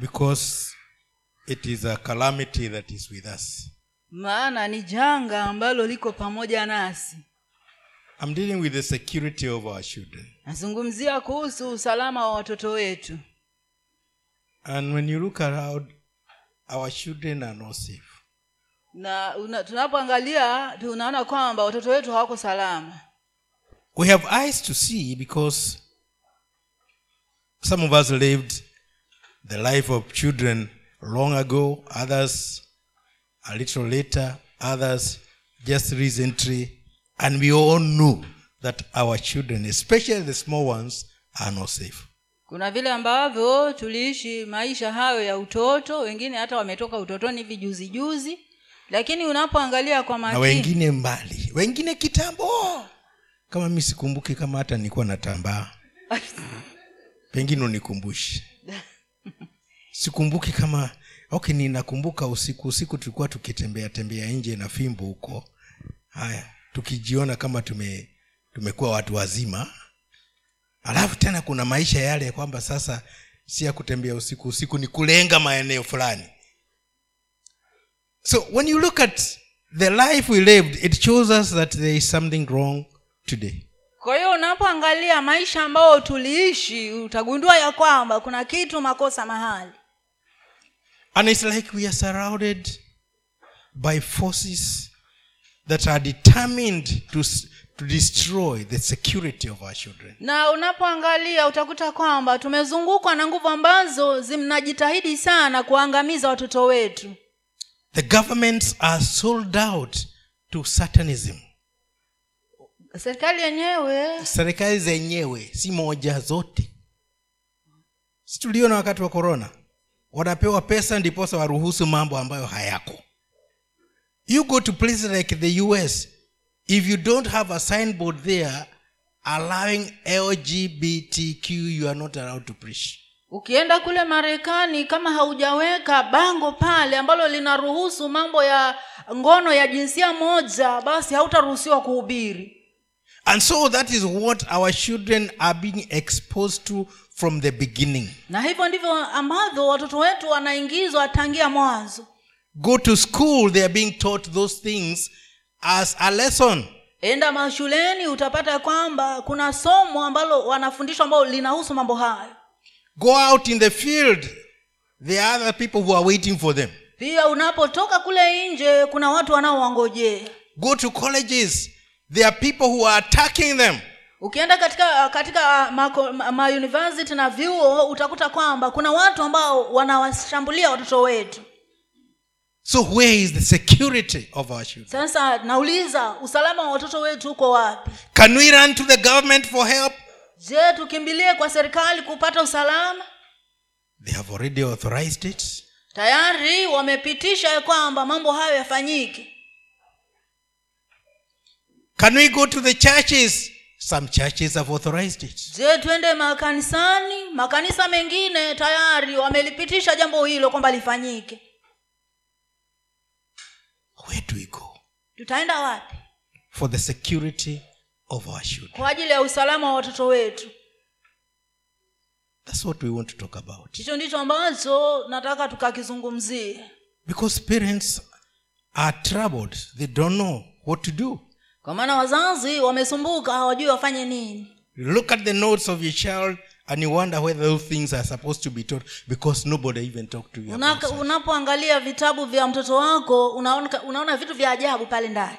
because it is a calamity that is with us. maana ni janga ambalo liko pamoja nasi I'm dealing with the security of our children. nazungumzia kuhusu usalama wa watoto wetu And when you look around, our children are not safe. na una, tunapoangalia tunaona kwamba watoto wetu hawako salama We have eyes to see because some of us lived the life of children long ago, others a little later, others just recently, and we all know that our children, especially the small ones, are not safe. kuna vile ambavyo tuliishi maisha hayo ya utoto wengine hata wametoka utotoni hivi juzi juzi lakini unapoangalia kwa na makini. wengine mbali wengine kitambo. Kama mi sikumbuki kama hata nilikuwa natambaa. Pengine unikumbushe sikumbuki kama okay ninakumbuka usiku usiku tulikuwa tukitembea tembea nje na fimbo huko. Haya tukijiona kama tume tumekuwa watu wazima. Alafu tena kuna maisha yale ya kwamba sasa si ya kutembea usiku usiku ni kulenga maeneo fulani. So when you look at the life we lived it shows us that there is something wrong today kwa hiyo unapoangalia maisha ambayo tuliishi utagundua ya kwamba kuna kitu makosa mahali. And it's like we are surrounded by forces that are determined to, to destroy the security of our children. Na unapoangalia utakuta kwamba tumezungukwa na nguvu ambazo zinajitahidi sana kuangamiza watoto wetu. The governments are sold out to satanism serikali yenyewe. Serikali zenyewe si moja zote. Si tuliona wakati wa korona wanapewa pesa ndiposa waruhusu mambo ambayo hayako. You go to places like the us if you don't have a signboard there allowing lgbtq you are not allowed to preach. Ukienda kule marekani kama haujaweka bango pale ambalo linaruhusu mambo ya ngono ya jinsia moja basi hautaruhusiwa kuhubiri and so that is what our children are being exposed to from the beginning. Na hivyo ndivyo ambavyo watoto wetu wanaingizwa tangia mwanzo. Go to school they are being taught those things as a lesson. Enda mashuleni utapata kwamba kuna somo ambalo wanafundishwa ambalo linahusu mambo hayo. Go out in the field there are other people who are waiting for them. Pia unapotoka kule nje kuna watu wanaowangojea. Go to colleges there are people who are attacking them. Ukienda katika katika mako- ma, ma na vyuo utakuta kwamba kuna watu ambao wanawashambulia watoto wetu. So where is the security of our children? Sasa nauliza usalama wa watoto wetu uko wapi? Can we run to the government for help? Je tukimbilie kwa serikali kupata usalama? They have already authorized it. Tayari wamepitisha ya kwamba mambo hayo yafanyike can we go to the churches? Some churches have authorized it. Je twende makanisani? Makanisa mengine tayari wamelipitisha jambo hilo kwamba lifanyike. Where do we go? Tutaenda wapi? For the security of our children. Kwa ajili ya usalama wa watoto wetu. That's what we want to talk about. Hicho ndicho ambacho nataka tukakizungumzie. Because parents are troubled. They don't know what to do kwa maana wazazi wamesumbuka hawajui wafanye nini. Look at the notes of your child and you wonder whether those things are supposed to be taught because nobody even talked to you unapoangalia vitabu vya mtoto wako unaona, unaona vitu vya ajabu pale ndani.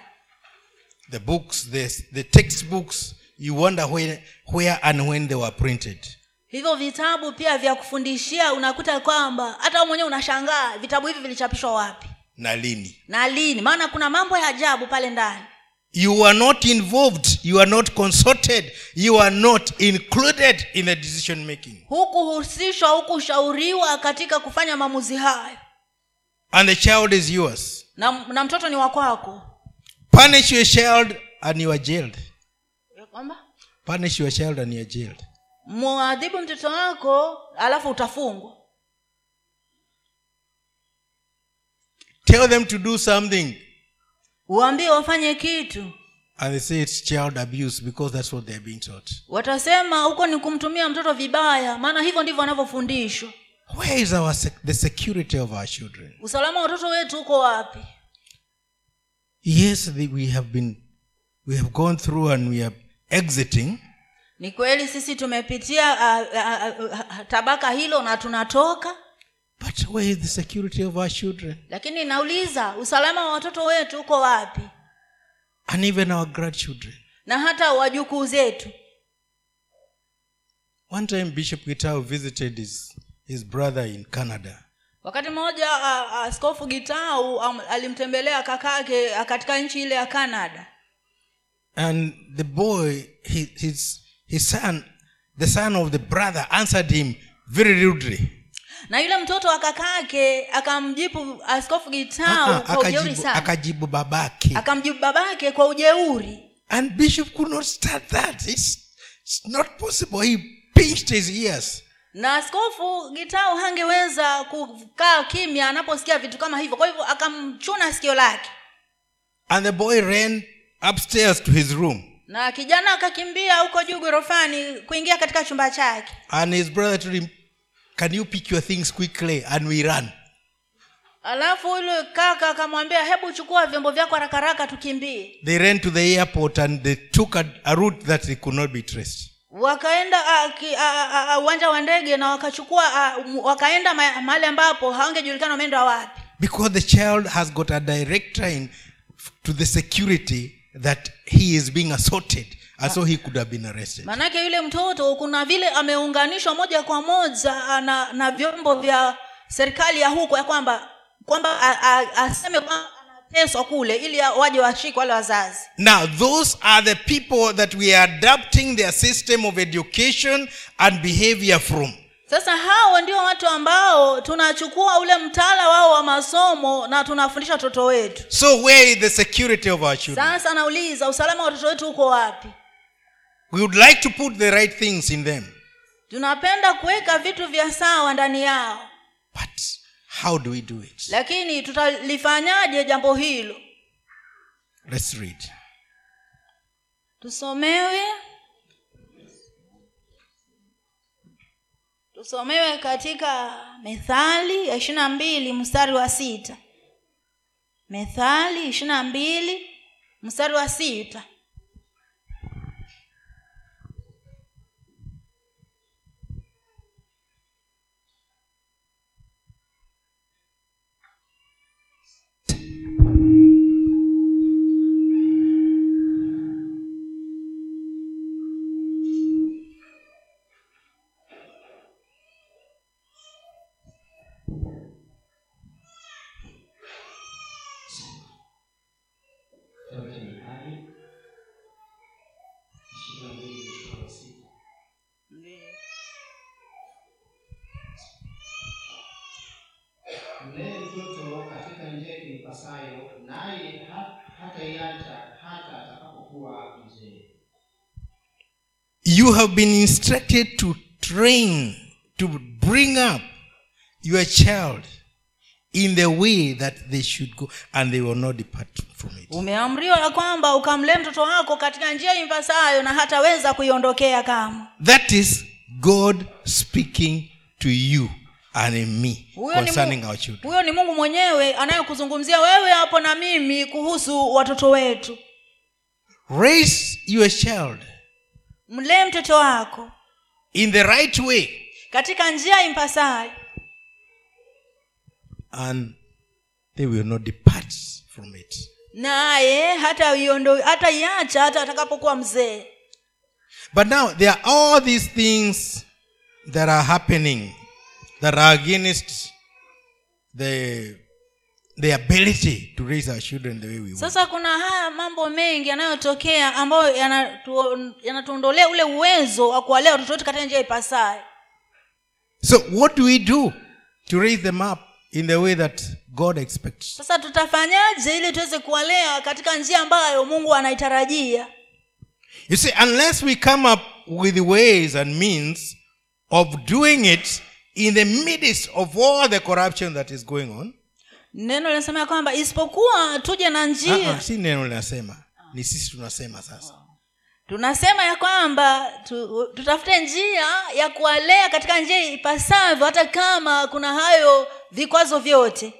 The books the, the textbooks you wonder where, where and when they were printed. Hivyo vitabu pia vya kufundishia unakuta kwamba hata mwenyewe unashangaa vitabu hivi vilichapishwa wapi. Na lini? Na lini? Maana kuna mambo ya ajabu pale ndani you are not involved you are not consulted you are not included in the decision making. Hukuhusishwa hukushauriwa katika kufanya maamuzi hayo. And the child is yours. Na, na mtoto ni wakwako punish your child and you are jailed. Kwamba? Punish your child and you are jailed. Mwadhibu mtoto wako alafu utafungwa. Tell them to do something uambie wafanye kitu. And they say it's child abuse because that's what they're being taught. Watasema huko ni kumtumia mtoto vibaya maana hivyo ndivyo wanavyofundishwa. Where is our the security of our children? Usalama wa watoto wetu uko wapi? Yes we have been we have gone through and we are exiting. Ni kweli sisi tumepitia uh, uh, uh, tabaka hilo na tunatoka but where is the security of our children? Lakini nauliza usalama wa watoto wetu uko wapi? And even our grandchildren. Na hata wajukuu zetu. One time bishop gitao visited his, his brother in canada. Wakati mmoja uh, uh, askofu gitau um, alimtembelea kakake uh, katika nchi ile ya canada. And the boy his, his, his son the son of the brother answered him very rudely na yule mtoto wa kakake akamjibu askofu gitau Ah, ah, ujeuri akajibu, sana. akajibu babake. Akamjibu babake kwa ujeuri. And bishop could not start that. It's, it's not possible. He pinched his ears. Na askofu gitau hangeweza kukaa kimya anaposikia vitu kama hivyo. Kwa hivyo akamchuna sikio lake. And the boy ran upstairs to his room. Na kijana akakimbia huko juu gorofani kuingia katika chumba chake. And his brother him can you pick your things quickly and we run? Alafu yule kaka akamwambia hebu chukua vyombo vyako haraka haraka tukimbie. They ran to the airport and they took a, a route that they could not be traced. Wakaenda uwanja wa ndege na wakachukua wakaenda mahali ambapo hawangejulikana wameenda wapi. Because the child has got a direct train to the security that he is being assaulted and so he could have been arrested. Maanake yule mtoto kuna vile ameunganishwa moja kwa moja na, na vyombo vya serikali ya huko ya kwamba kwamba aseme kwamba anateswa kule ili waje washike wale wazazi. Now those are the people that we are adapting their system of education and behavior from. Sasa hao ndio watu ambao tunachukua ule mtaala wao wa masomo na tunafundisha watoto wetu. So where is the security of our children? Sasa nauliza usalama wa watoto wetu uko wapi we would like to put the right things in them. Tunapenda kuweka vitu vya sawa ndani yao. But how do we do it? Lakini tutalifanyaje jambo hilo? Let's read. Tusomewe. Tusomewe katika methali ya ishirina mbili mstari wa sita. Methali ishirina mbili mstari wa sita impasayo, naye hataiacha hata atakapokuwa mzee. you have been instructed to train to bring up your child in the way that they should go and they will not depart from it. Umeamriwa ya kwamba ukamlee mtoto wako katika njia impasayo na hataweza kuiondokea kama that is god speaking to you and me huyo ni, concerning our children. huyo ni mungu mwenyewe anayekuzungumzia wewe hapo na mimi kuhusu watoto wetu. Raise your child mlee mtoto wako in the right way katika njia impasayo. and they will not depart from it. Naye hata iondo hata iacha hata atakapokuwa mzee. But now there are all these things that are happening that are against the the ability to raise our children the way we want. sasa kuna haya mambo mengi yanayotokea ambayo yanatuondolea yanatuondolea ule uwezo wa kuwalea watoto wetu katika njia ipasaye So what do we do to raise them up in the way that God expects? sasa tutafanyaje ili tuweze kuwalea katika njia ambayo mungu anaitarajia You see, unless we come up with ways and means of doing it in the midst of all the corruption that is going on, neno linasema ya kwamba isipokuwa tuje na njia. Uh-uh, si neno linasema ni sisi tunasema sasa. Tunasema ya kwamba tu, tutafute njia ya kuwalea katika njia ipasavyo hata kama kuna hayo vikwazo vyote.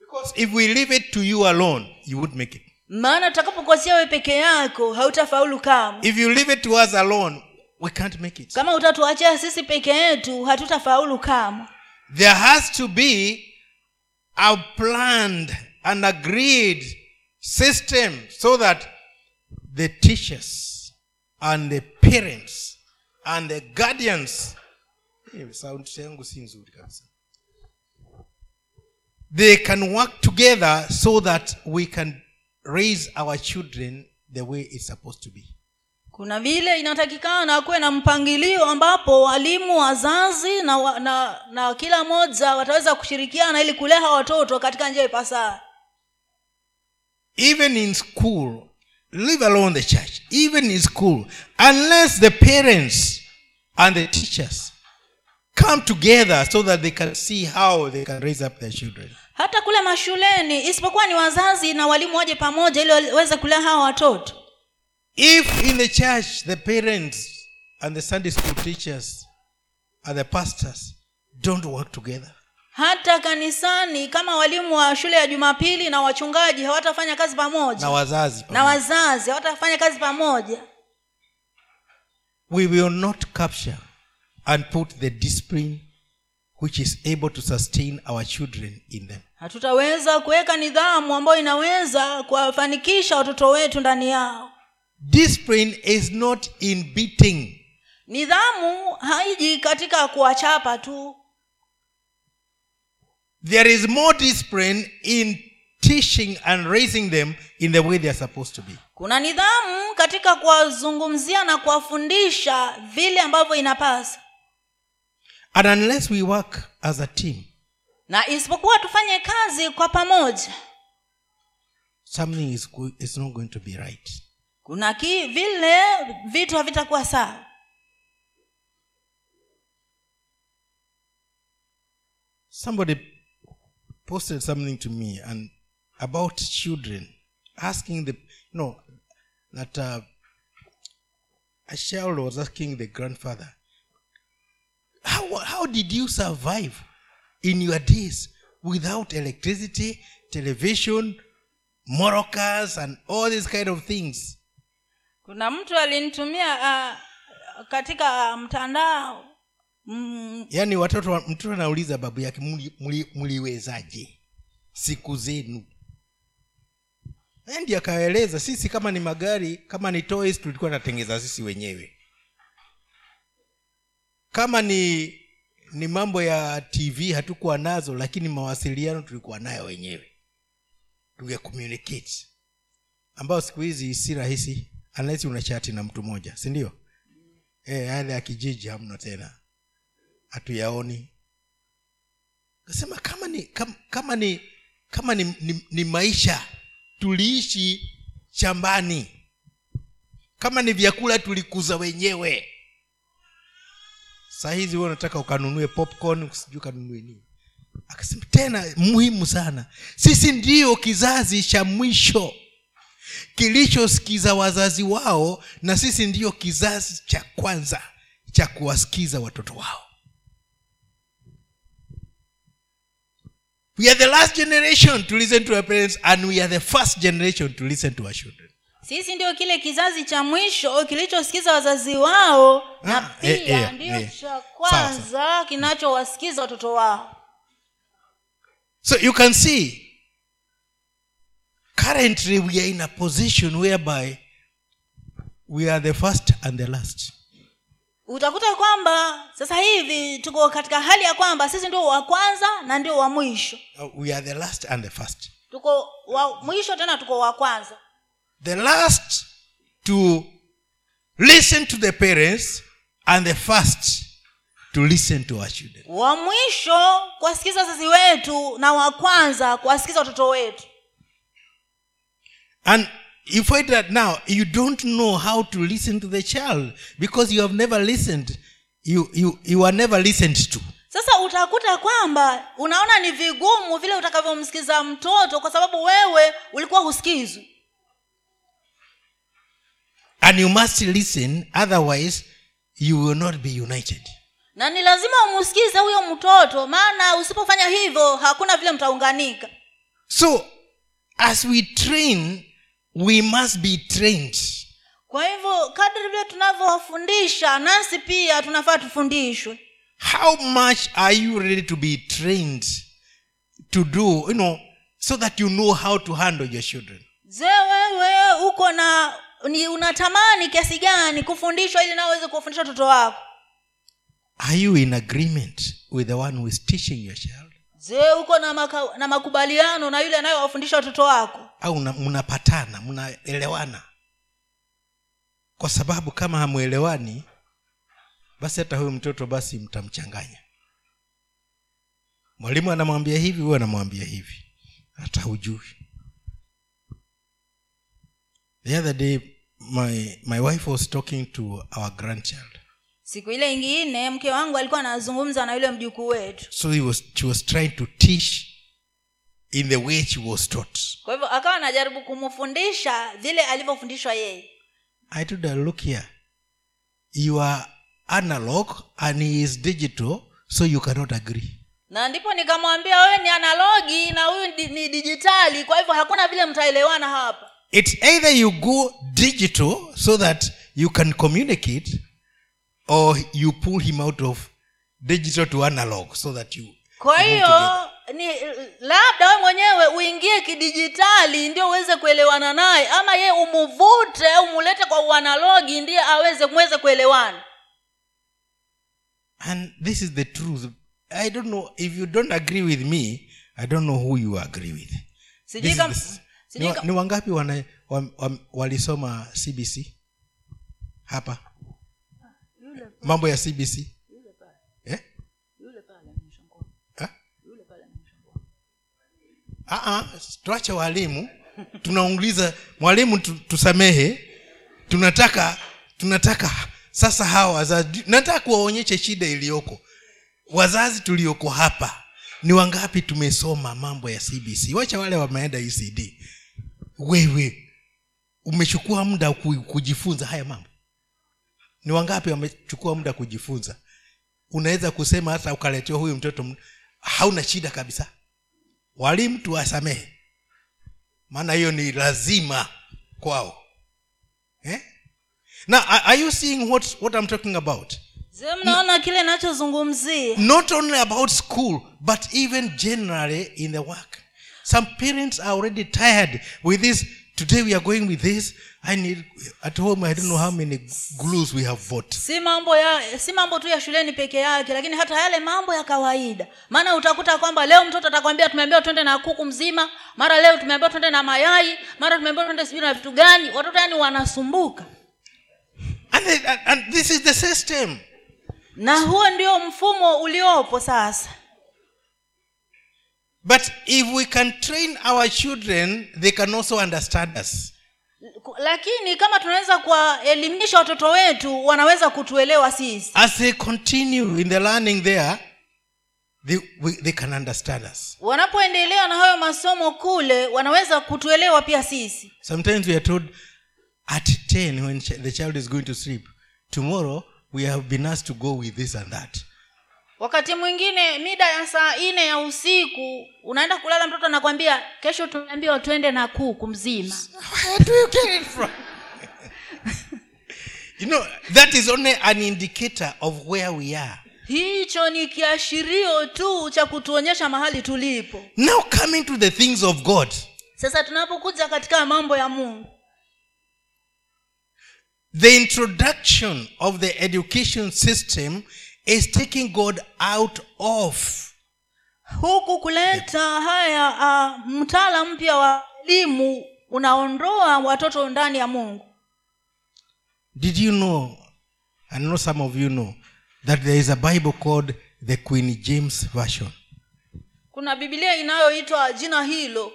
Because if we leave it to you alone, you would make it. maana tutakapokuachia wewe peke yako hautafaulu kama If you leave it to us alone, we can't make it. kama utatuachia sisi peke yetu hatutafaulu kamwe. There has to be a planned and agreed system so that the teachers and the parents and the guardians Eh, sauti yangu si nzuri kabisa. They can work together so that we can raise our children the way it's supposed to be kuna vile inatakikana kuwe na mpangilio ambapo walimu wazazi na, wa, na, na kila mmoja wataweza kushirikiana ili kulea watoto katika njia ipasaa even in school leave alone the church. Even in school unless the parents and the teachers come together so that they can see how they can raise up their children. Hata kule mashuleni isipokuwa ni wazazi na walimu waje pamoja ili waweze kulea hawa watoto if in the church the parents and the sunday school teachers and the pastors don't work together. Hata kanisani kama walimu wa shule ya jumapili na wachungaji hawatafanya kazi pamoja. Na wazazi na wazazi hawatafanya kazi pamoja. We will not capture and put the discipline which is able to sustain our children in them. Hatutaweza kuweka nidhamu ambayo inaweza kuwafanikisha watoto wetu ndani yao discipline is not in beating. Nidhamu haiji katika kuwachapa tu. There is more discipline in teaching and raising them in the way they are supposed to be. Kuna nidhamu katika kuwazungumzia na kuwafundisha vile ambavyo inapasa. And unless we work as a team na isipokuwa tufanye kazi kwa pamoja something is, is not going to be right kuna ki vile vitu havitakuwa sawa. Somebody posted something to me and about children asking the you know that uh, a child was asking the grandfather how, how did you survive in your days without electricity television morocas and all these kind of things kuna mtu alinitumia uh, katika mtandao mm, yaani watoto mtoto anauliza babu yake mliwezaje muli, siku zenu? Ndi akaeleza sisi kama ni magari kama ni toys tulikuwa natengeza sisi wenyewe. Kama ni ni mambo ya tv hatukuwa nazo lakini mawasiliano tulikuwa nayo wenyewe. Tuge ambayo siku hizi si rahisi unless una chati na mtu mmoja si ndio? E, yale ya kijiji hamna tena. Hatuyaoni. Kasema kama ni kama, kama ni kama ni, ni, ni maisha tuliishi shambani kama ni vyakula tulikuza wenyewe. Saa hizi huwe unataka ukanunue popcorn sijui ukanunue nini. Akasema tena muhimu sana. Sisi ndio kizazi cha mwisho kilichosikiza wazazi wao na sisi ndiyo kizazi cha kwanza cha kuwasikiza watoto wao. We are the last generation to listen to our parents and we are the first generation to listen to our children. Sisi ndio kile kizazi cha mwisho kilichosikiza wazazi wao na Ah, pia eh, eh, ndio eh. cha kwanza kinachowasikiza watoto wao. So you can see currently we are in a position whereby we are the first and the last. Utakuta kwamba sasa hivi tuko katika hali ya kwamba sisi ndio wa kwanza na ndio wa mwisho. Uh, we are the last and the first. Tuko wa mwisho tena tuko wa kwanza. The last to listen to the parents and the first to listen to our children. Wa mwisho kuwasikiza wazazi wetu na wa kwanza kuwasikiza watoto wetu and you find that now you don't know how to listen to the child because you have never listened. You you you are never listened to. Sasa utakuta kwamba unaona ni vigumu vile utakavyomsikiza mtoto kwa sababu wewe ulikuwa husikizwi. And you must listen otherwise you will not be united. Na ni lazima umsikize huyo mtoto maana usipofanya hivyo hakuna vile mtaunganika. So as we train we must be trained. Kwa hivyo kadri vile tunavyowafundisha nasi pia tunafaa tufundishwe. How much are you ready to be trained to do you know so that you know how to handle your children? Je wewe uko na ni unatamani kiasi gani kufundishwa ili naweze kuwafundisha watoto wako? Are you in agreement with the one who is teaching your child? Je uko na, maka, na makubaliano na yule anayewafundisha watoto wako au mnapatana mnaelewana? Kwa sababu kama hamwelewani basi hata huyu mtoto basi mtamchanganya. Mwalimu anamwambia hivi huyu anamwambia hivi. Hata hujui. The other day my, my wife was talking to our grandchild. Siku ile ingine mke wangu alikuwa anazungumza na yule mjukuu wetu. So he was, she was trying to teach in the way she was taught kwa hivyo akawa anajaribu kumfundisha vile alivyofundishwa yeye I told her, look here. You are analog and he is digital, so you cannot agree. na ndipo nikamwambia wewe ni analogi na huyu ni dijitali kwa hivyo hakuna vile mtaelewana hapa It's either you go digital so that you can communicate, or you pull him out of digital to analog so that you. kwa hiyo. Ni labda we mwenyewe uingie kidijitali ndio uweze kuelewana naye ama ye umuvute umulete kwa uanalogi ndiye aweze mweze kuelewana And this is the truth. I don't know if you don't agree with me. I don't know who you agree with. sijui kama ni, wa- ni wangapi wana, wa, wa, walisoma cbc hapa mambo ya cbc Ah, ah, tuache walimu. Tunauliza mwalimu tusamehe. Tunataka tunataka sasa hawa wazazi nataka kuwaonyeshe shida iliyoko. Wazazi tulioko hapa ni wangapi tumesoma mambo ya cbc wacha wale wameenda ecd wewe umechukua muda kujifunza haya mambo? Ni wangapi wamechukua muda kujifunza? Unaweza kusema hata ukaletewa huyu mtoto hauna shida kabisa walimu tuwasamehe. Maana hiyo ni lazima kwao. Eh? now are are you seeing what, what i'm talking about? Mnaona kile nachozungumzia? Not only about school but even generally in the work. Some parents are already tired with this today we are going with this. I need at home i don't know how many glues we have bought. Si mambo ya si mambo tu ya shuleni peke yake lakini hata yale mambo ya kawaida. Maana utakuta kwamba leo mtoto atakwambia tumeambiwa twende na kuku mzima. Mara leo tumeambiwa twende na mayai. Mara tumeambiwa twende sijui na vitu gani. Watoto yani wanasumbuka. And, and, and this is the system. Na huo ndio mfumo uliopo sasa but if we can train our children they can also understand us. Lakini kama tunaweza kuwaelimisha watoto wetu wanaweza kutuelewa sisi. As they continue in the learning there they, we, they can understand us. Wanapoendelea na hayo masomo kule wanaweza kutuelewa pia sisi. Sometimes we are told at 10 when the child is going to sleep, tomorrow we have been asked to go with this and that. Wakati mwingine mida ya saa nne ya usiku unaenda kulala mtoto anakwambia kesho tunaambiwa twende na kuku mzima do you get it from? you know, that is only an indicator of where we are. hicho ni kiashirio tu cha kutuonyesha mahali tulipo Now, coming to the things of God, sasa tunapokuja katika mambo ya mungu the introduction of the education system is taking God out of huku kuleta haya uh, mtaala mpya wa elimu unaondoa watoto ndani ya mungu Did you know? I know some of you know that there is a Bible called the Queen James Version. kuna bibilia inayoitwa jina hilo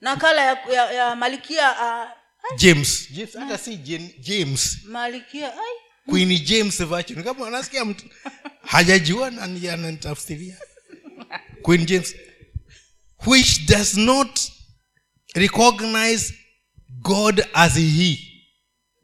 nakala ya, ya, ya malikia uh, James. James hata si James. malikia ai Queen James Version. Kama anasikia mtu hajajua ananitafsiria. Queen James which does not recognize God as he.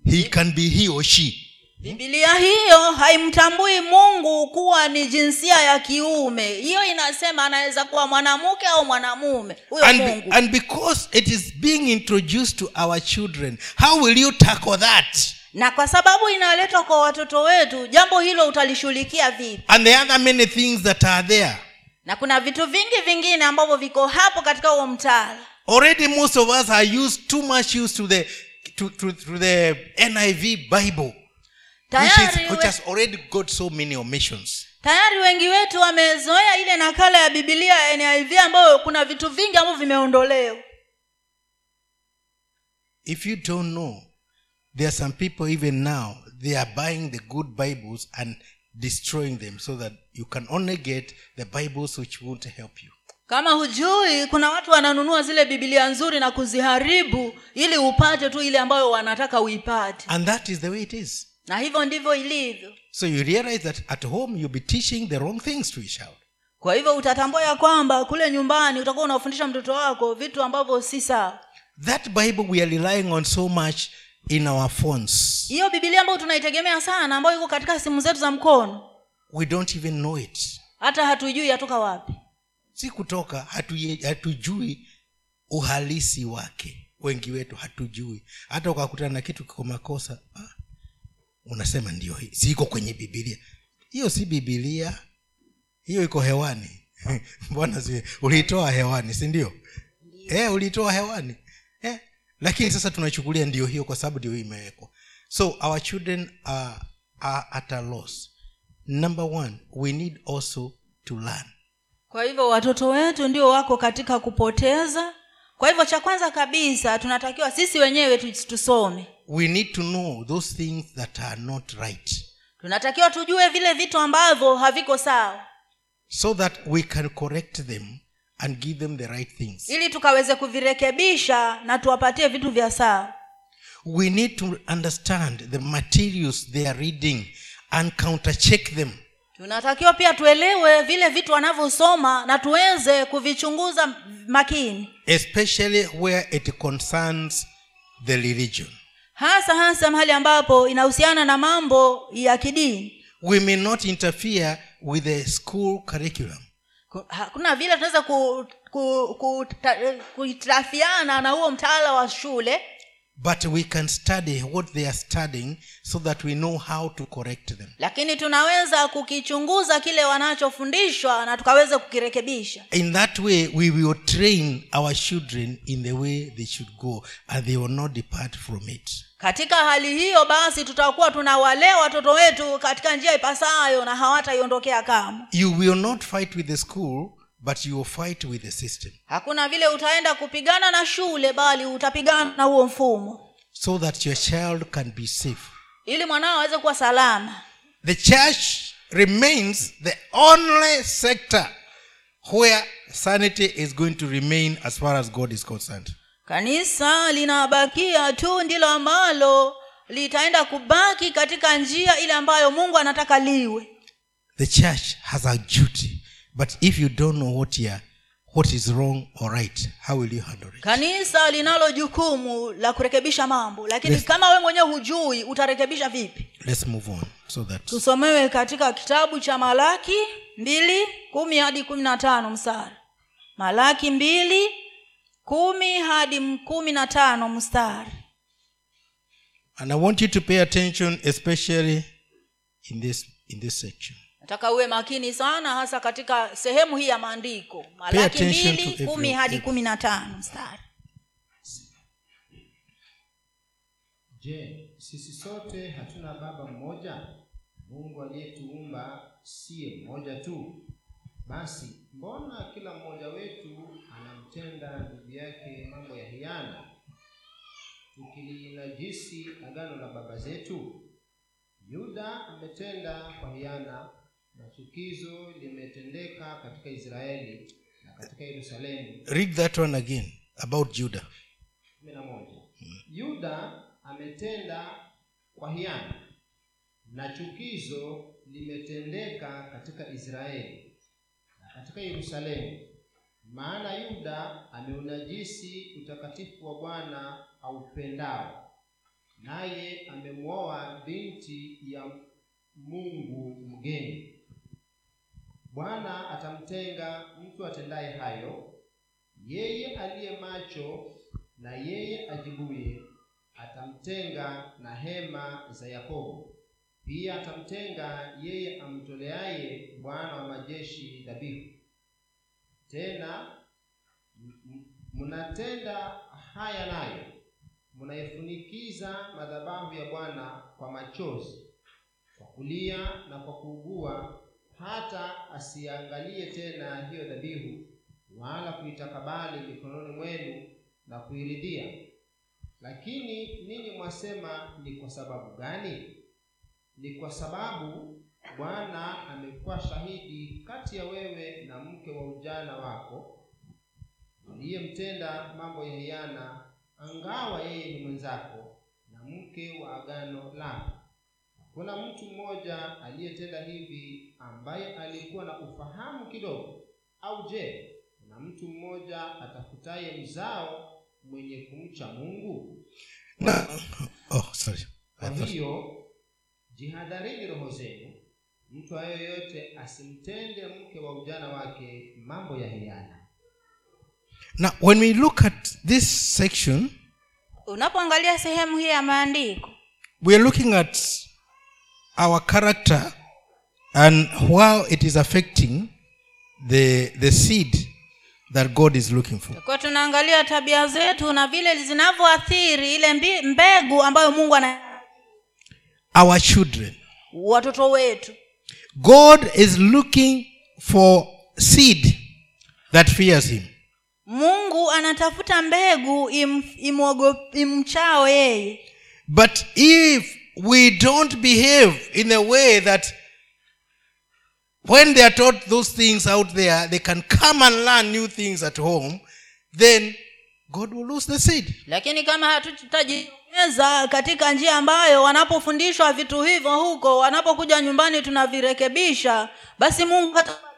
he can be he or she bibilia hiyo haimtambui mungu kuwa ni jinsia ya kiume hiyo inasema anaweza kuwa mwanamke au mwanamume huyo and, mungu and because it is being introduced to our children how will you tackle that na kwa sababu inaletwa kwa watoto wetu jambo hilo utalishughulikia vipi? And the other many things that are there. Na kuna vitu vingi vingine ambavyo viko hapo katika huo mtaala already most of us are used too much used to the to, to, to the niv bible which, is, which has already got so many omissions. Tayari wengi wetu wamezoea ile nakala ya bibilia ya niv ambayo kuna vitu vingi ambavyo vimeondolewa. If you don't know there are some people even now they are buying the good bibles and destroying them so that you can only get the bibles which won't help you. Kama hujui kuna watu wananunua zile bibilia nzuri na kuziharibu ili upate tu ile ambayo wanataka uipate. And that is the way it is. Na hivyo ndivyo ilivyo. So you realize that at home you'll be teaching the wrong things to your child kwa hivyo utatambua ya kwamba kule nyumbani utakuwa unafundisha mtoto wako vitu ambavyo si sawa. That bible we are relying on so much in our phones. Hiyo bibilia ambayo tunaitegemea sana ambayo iko katika simu zetu za mkono. We don't even know it. Hata hatujui yatoka wapi. Si kutoka hatujui uhalisi wake. Wengi wetu hatujui. Hata ukakutana na kitu kiko makosa ah, unasema ndio siiko kwenye bibilia hiyo si bibilia hiyo iko hewani. Mbona si uliitoa hewani si ndio? E, ulitoa hewani lakini sasa tunaichukulia ndio hiyo kwa sababu ndio hiyo imewekwa. So our children are, are at a loss. Number one we need also to learn. Kwa hivyo watoto wetu ndio wako katika kupoteza. Kwa hivyo cha kwanza kabisa tunatakiwa sisi wenyewe tu- tusome. We need to know those things that are not right. Tunatakiwa tujue vile vitu ambavyo haviko sawa. So that we can correct them and give them the right things. Ili tukaweze kuvirekebisha na tuwapatie vitu vya saa. We need to understand the materials they are reading and countercheck them. Tunatakiwa pia tuelewe vile vitu wanavyosoma na tuweze kuvichunguza makini. Especially where it concerns the religion. Hasa hasa mahali ambapo inahusiana na mambo ya kidini. We may not interfere with the school curriculum Ku- hakuna vile tunaweza kuhitirafiana ku, ku, na huo mtaala wa shule. But we can study what they are studying so that we know how to correct them. Lakini tunaweza kukichunguza kile wanachofundishwa na tukaweza kukirekebisha. In that way we will train our children in the way they should go and they will not depart from it katika hali hiyo basi tutakuwa tunawalea watoto wetu katika njia ipasayo na hawataiondokea kama you will not fight with the school but you will fight with the system. Hakuna vile utaenda kupigana na shule bali utapigana na huo mfumo. So that your child can be safe. Ili mwanao aweze kuwa salama. The church remains the only sector where sanity is going to remain as far as god is concerned kanisa linabakia tu ndilo ambalo litaenda kubaki katika njia ile ambayo mungu anataka liwe. The church has a duty but if you don't know what you what is wrong or right how will you handle it? Kanisa linalo jukumu la kurekebisha mambo lakini let's, kama we mwenyewe hujui utarekebisha vipi? Let's move on so that tusomewe katika kitabu cha malaki mbili kumi hadi kumi na tano msara malaki mbili kumi hadi kumi na tano mstari. And i want you to pay attention especially in this in this section. Nataka uwe makini sana hasa katika sehemu hii ya maandiko. Malaki mbili kumi hadi kumi na tano mstari. Je sisi sote hatuna baba mmoja? Mungu aliyetuumba siye mmoja tu. Basi mbona kila mmoja wetu anamtenda ndugu yake mambo ya hiana tukilinajisi agano la baba zetu yuda ametenda kwa hiana na chukizo limetendeka katika israeli na katika yerusalemu. Read that one again about judah. Kumi na moja. Yuda ametenda kwa hiana na chukizo limetendeka katika israeli na katika yerusalemu maana yuda ameunajisi utakatifu wa bwana aupendao. Naye amemwoa binti ya mungu mgeni. Bwana atamtenga mtu atendaye hayo yeye aliye macho na yeye ajibuye atamtenga na hema za yakobo. Pia atamtenga yeye amtoleaye bwana wa majeshi dhabihu tena mnatenda haya nayo. Mnaifunikiza madhabahu ya bwana kwa machozi kwa kulia na kwa kuugua hata asiangalie tena hiyo dhabihu wala kuitakabali mikononi mwenu na kuiridhia. Lakini ninyi mwasema ni kwa sababu gani? Ni kwa sababu bwana amekuwa shahidi kati ya wewe na mke wa ujana wako uliyemtenda mambo ya hiana angawa yeye ni mwenzako na mke wa agano lako. Kuna mtu mmoja aliyetenda hivi ambaye alikuwa na ufahamu kidogo. Au je kuna mtu mmoja atafutaye mzao mwenye kumcha mungu? Na oh, sorry. kwa hiyo jihadharini roho zenu mtu ayoyote asimtende mke wa ujana wake mambo ya hiana. Now when we look at this section unapoangalia sehemu hii ya maandiko we are looking at our character and how it is affecting the the seed that god is looking for. kwa tunaangalia tabia zetu na vile zinavyoathiri ile mbegu ambayo mungu ana our children. watoto wetu god is looking for seed that fears him. Mungu anatafuta mbegu im, imwogo- imchao yeye. But if we don't behave in a way that when they are taught those things out there they can come and learn new things at home then god will lose the seed. Lakini kama hatutajiongeza katika njia ambayo wanapofundishwa vitu hivyo huko wanapokuja nyumbani tunavirekebisha basi mungu hatapata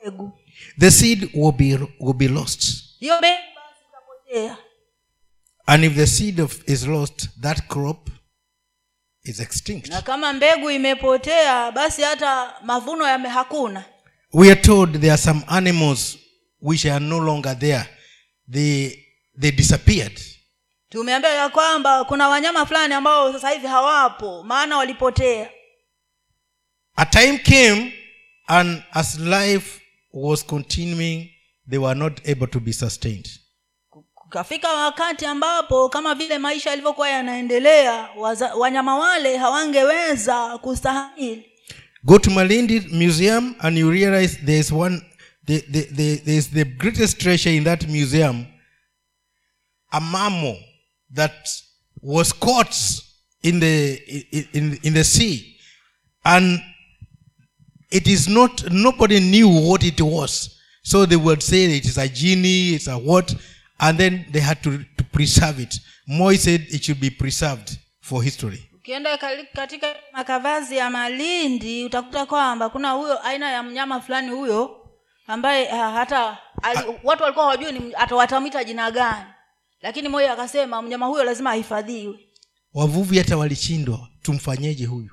hiyo mbegu. The seed will be will be lost. Hiyo mbegu basi itapotea. And if the seed of is lost that crop is extinct. Na kama mbegu imepotea basi hata mavuno yame hakuna. We are told there are some animals which are no longer there. They they disappeared tumeambiwa ya kwamba kuna wanyama fulani ambao sasa hivi hawapo maana walipotea. A time came and as life was continuing they were not able to be sustained. Kukafika wakati ambapo kama vile maisha yalivyokuwa yanaendelea wanyama wale hawangeweza kustahimili. Go to malindi museum and you realize there's one the, the, the, there's the greatest treasure in that museum a mammal that was caught in the in, in, the sea. And it is not nobody knew what it was. So they would say it is a genie it's a what and then they had to, to preserve it. Moi said it should be preserved for history. Ukienda katika makavazi ya malindi utakuta kwamba kuna huyo aina ya mnyama fulani huyo ambaye ah, hata ali, watu walikuwa hawajui hata jina gani lakini moyo akasema mnyama huyo lazima ahifadhiwe. Wavuvi hata walishindwa tumfanyeje huyu?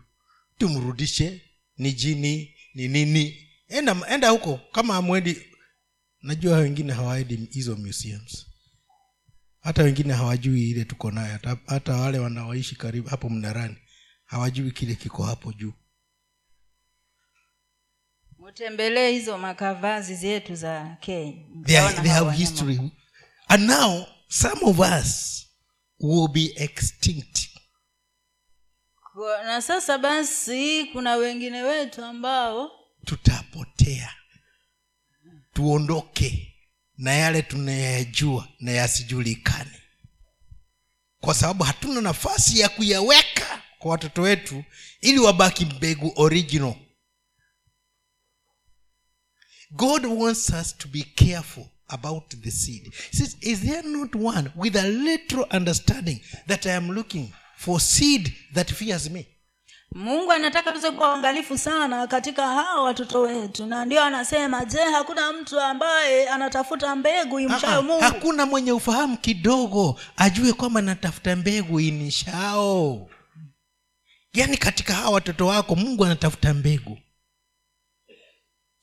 Tumrudishe ni jini ni nini? Enda enda huko kama amwendi najua wengine hawaendi hizo museums. Hata wengine hawajui ile tuko nayo hata, hata wale wanaoishi karibu hapo mnarani hawajui kile kiko hapo juu. Mtembelee hizo makavazi zetu za kenya. They, they have history. And now some of us will be extinct. Na sasa basi kuna wengine wetu ambao tutapotea. Tuondoke na yale tunayajua na yasijulikane. Kwa sababu hatuna nafasi ya kuyaweka kwa watoto wetu ili wabaki mbegu original. God wants us to be careful about the seed. He says is there not one with a little understanding that i am looking for seed that fears me? Mungu anataka tuze kuwa uangalifu sana katika hawa watoto wetu. Na ndio anasema je hakuna mtu ambaye anatafuta mbegu imshayo ah, mungu? hakuna mwenye ufahamu kidogo ajue kwamba natafuta mbegu inishao yaani katika hawa watoto wako mungu anatafuta mbegu.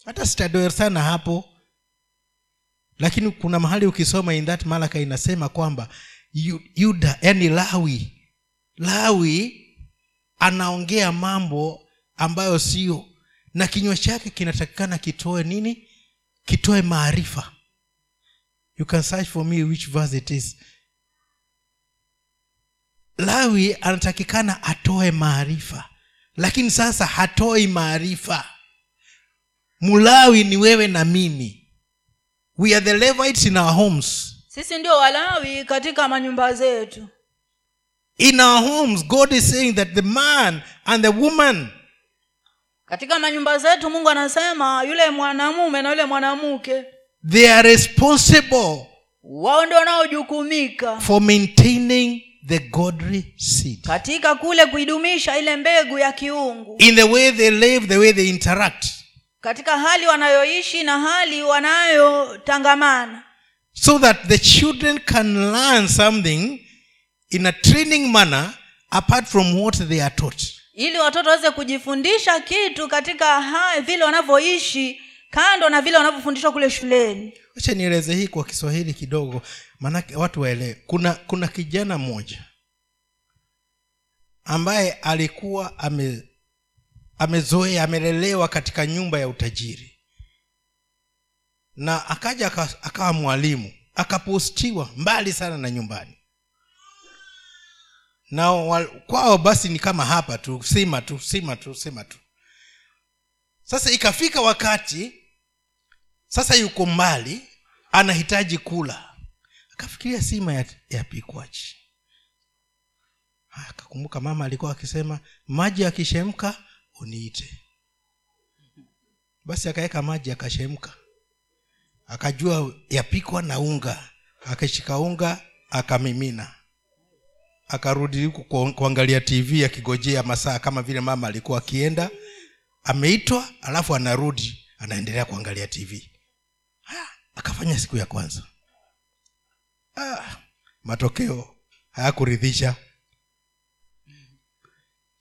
Hata sitadoer sana hapo lakini kuna mahali ukisoma in that malaka inasema kwamba Yu- yuda yani lawi lawi anaongea mambo ambayo sio na kinywa chake kinatakikana kitoe nini? Kitoe maarifa. You can search for me which verse it is. Lawi anatakikana atoe maarifa. Lakini sasa hatoi maarifa. Mulawi ni wewe na mimi we are the levites in our homes. Sisi ndio walawi katika manyumba zetu. In our homes god is saying that the man and the woman katika manyumba zetu mungu anasema yule mwanamume na yule mwanamke they are responsible wao ndio wanaojukumika for maintaining the godly seed. katika kule kuidumisha ile mbegu ya kiungu. In the way they live the way they interact katika hali wanayoishi na hali wanayotangamana. So that the children can learn something in a training manner apart from what they are taught. Ili watoto waweze kujifundisha kitu katika ha, vile wanavyoishi kando na vile wanavyofundishwa kule shuleni. Acha nieleze hii kwa kiswahili kidogo maanake watu waelewe. Kuna kuna kijana mmoja ambaye alikuwa ame amezoea amelelewa katika nyumba ya utajiri. Na akaja akawa mwalimu akapostiwa mbali sana na nyumbani. Na wa- kwao basi ni kama hapa tu sima tu sima tu sima tu. Sasa ikafika wakati sasa yuko mbali anahitaji kula. Akafikiria sima ya- yapikwaji akakumbuka mama alikuwa akisema maji yakishemka uniite. Basi akaweka maji akashemka akajua yapikwa na unga. Akashika unga akamimina. Akarudi huku kuangalia tv akigojea masaa kama vile mama alikuwa akienda. Ameitwa alafu anarudi anaendelea kuangalia tv ha, akafanya siku ya kwanza. Ha, matokeo hayakuridhisha.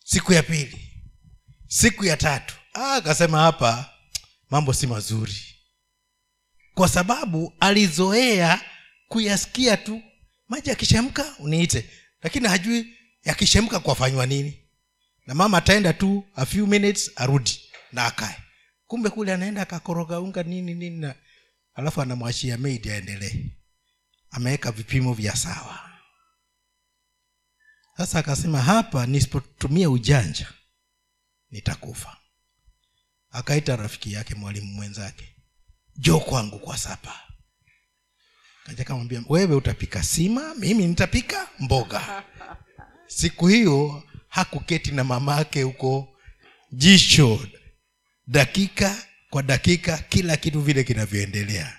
Siku ya pili siku ya tatu. Ah, akasema hapa mambo si mazuri. Kwa sababu alizoea kuyasikia tu maji yakishemka uniite. Lakini hajui yakishemka kwafanywa nini. Na mama ataenda tu a few minutes arudi na akae. Kumbe kule anaenda akakoroga unga nini nini na alafu anamwachia maid aendelee. Ameweka vipimo vya sawa. Sasa akasema hapa nisipotumia ujanja nitakufa. Akaita rafiki yake mwalimu mwenzake jo kwangu kwa sapa. Kamwambia wewe utapika sima mimi nitapika mboga. Siku hiyo hakuketi na mamake huko jicho dakika kwa dakika kila kitu vile kinavyoendelea.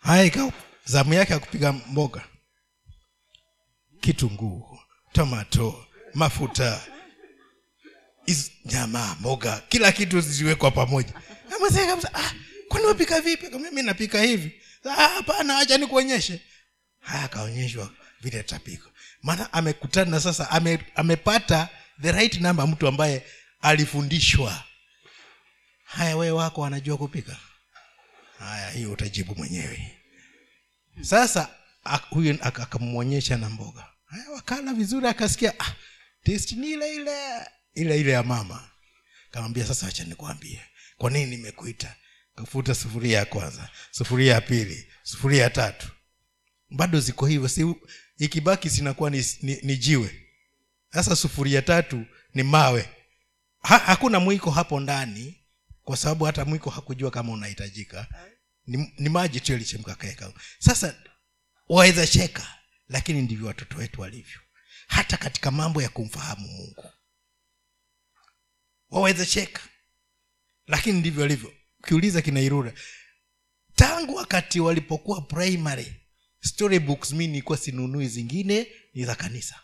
Haya ikawa zamu yake ya kupiga mboga. Kitunguu tomato mafuta nyama mboga kila kitu ziwekwa pamoja. Ah, kwani wapika vipi? Mi napika hivi. "Ah, hapana acha nikuonyeshe. Haya akaonyeshwa vile tapika maana amekutana sasa ame, amepata the right number mtu ambaye alifundishwa. Haya wee wako wanajua kupika? Haya hiyo utajibu mwenyewe. Sasa huyu akamwonyesha na mboga. Haya wakala vizuri akasikia ah, testi ni ile ile ile ile ya mama. Kamwambia sasa acha nikwambie. Kwa nini nimekuita? Kafuta sufuria ya kwanza sufuria ya pili sufuria ya tatu. Bado ziko hivyo si ikibaki sinakuwa ni, ni, ni jiwe. Sasa sufuria tatu ni mawe. Ha, hakuna mwiko hapo ndani kwa sababu hata mwiko hakujua kama unahitajika. Ni, ni maji tu yalichemka kaeka. Sasa waweza cheka lakini ndivyo watoto wetu walivyo. Hata katika mambo ya kumfahamu mungu waweza cheka lakini ndivyo alivyo. Ukiuliza kinairura tangu wakati walipokuwa primary storybooks mi nilikuwa sinunui zingine ni za kanisa.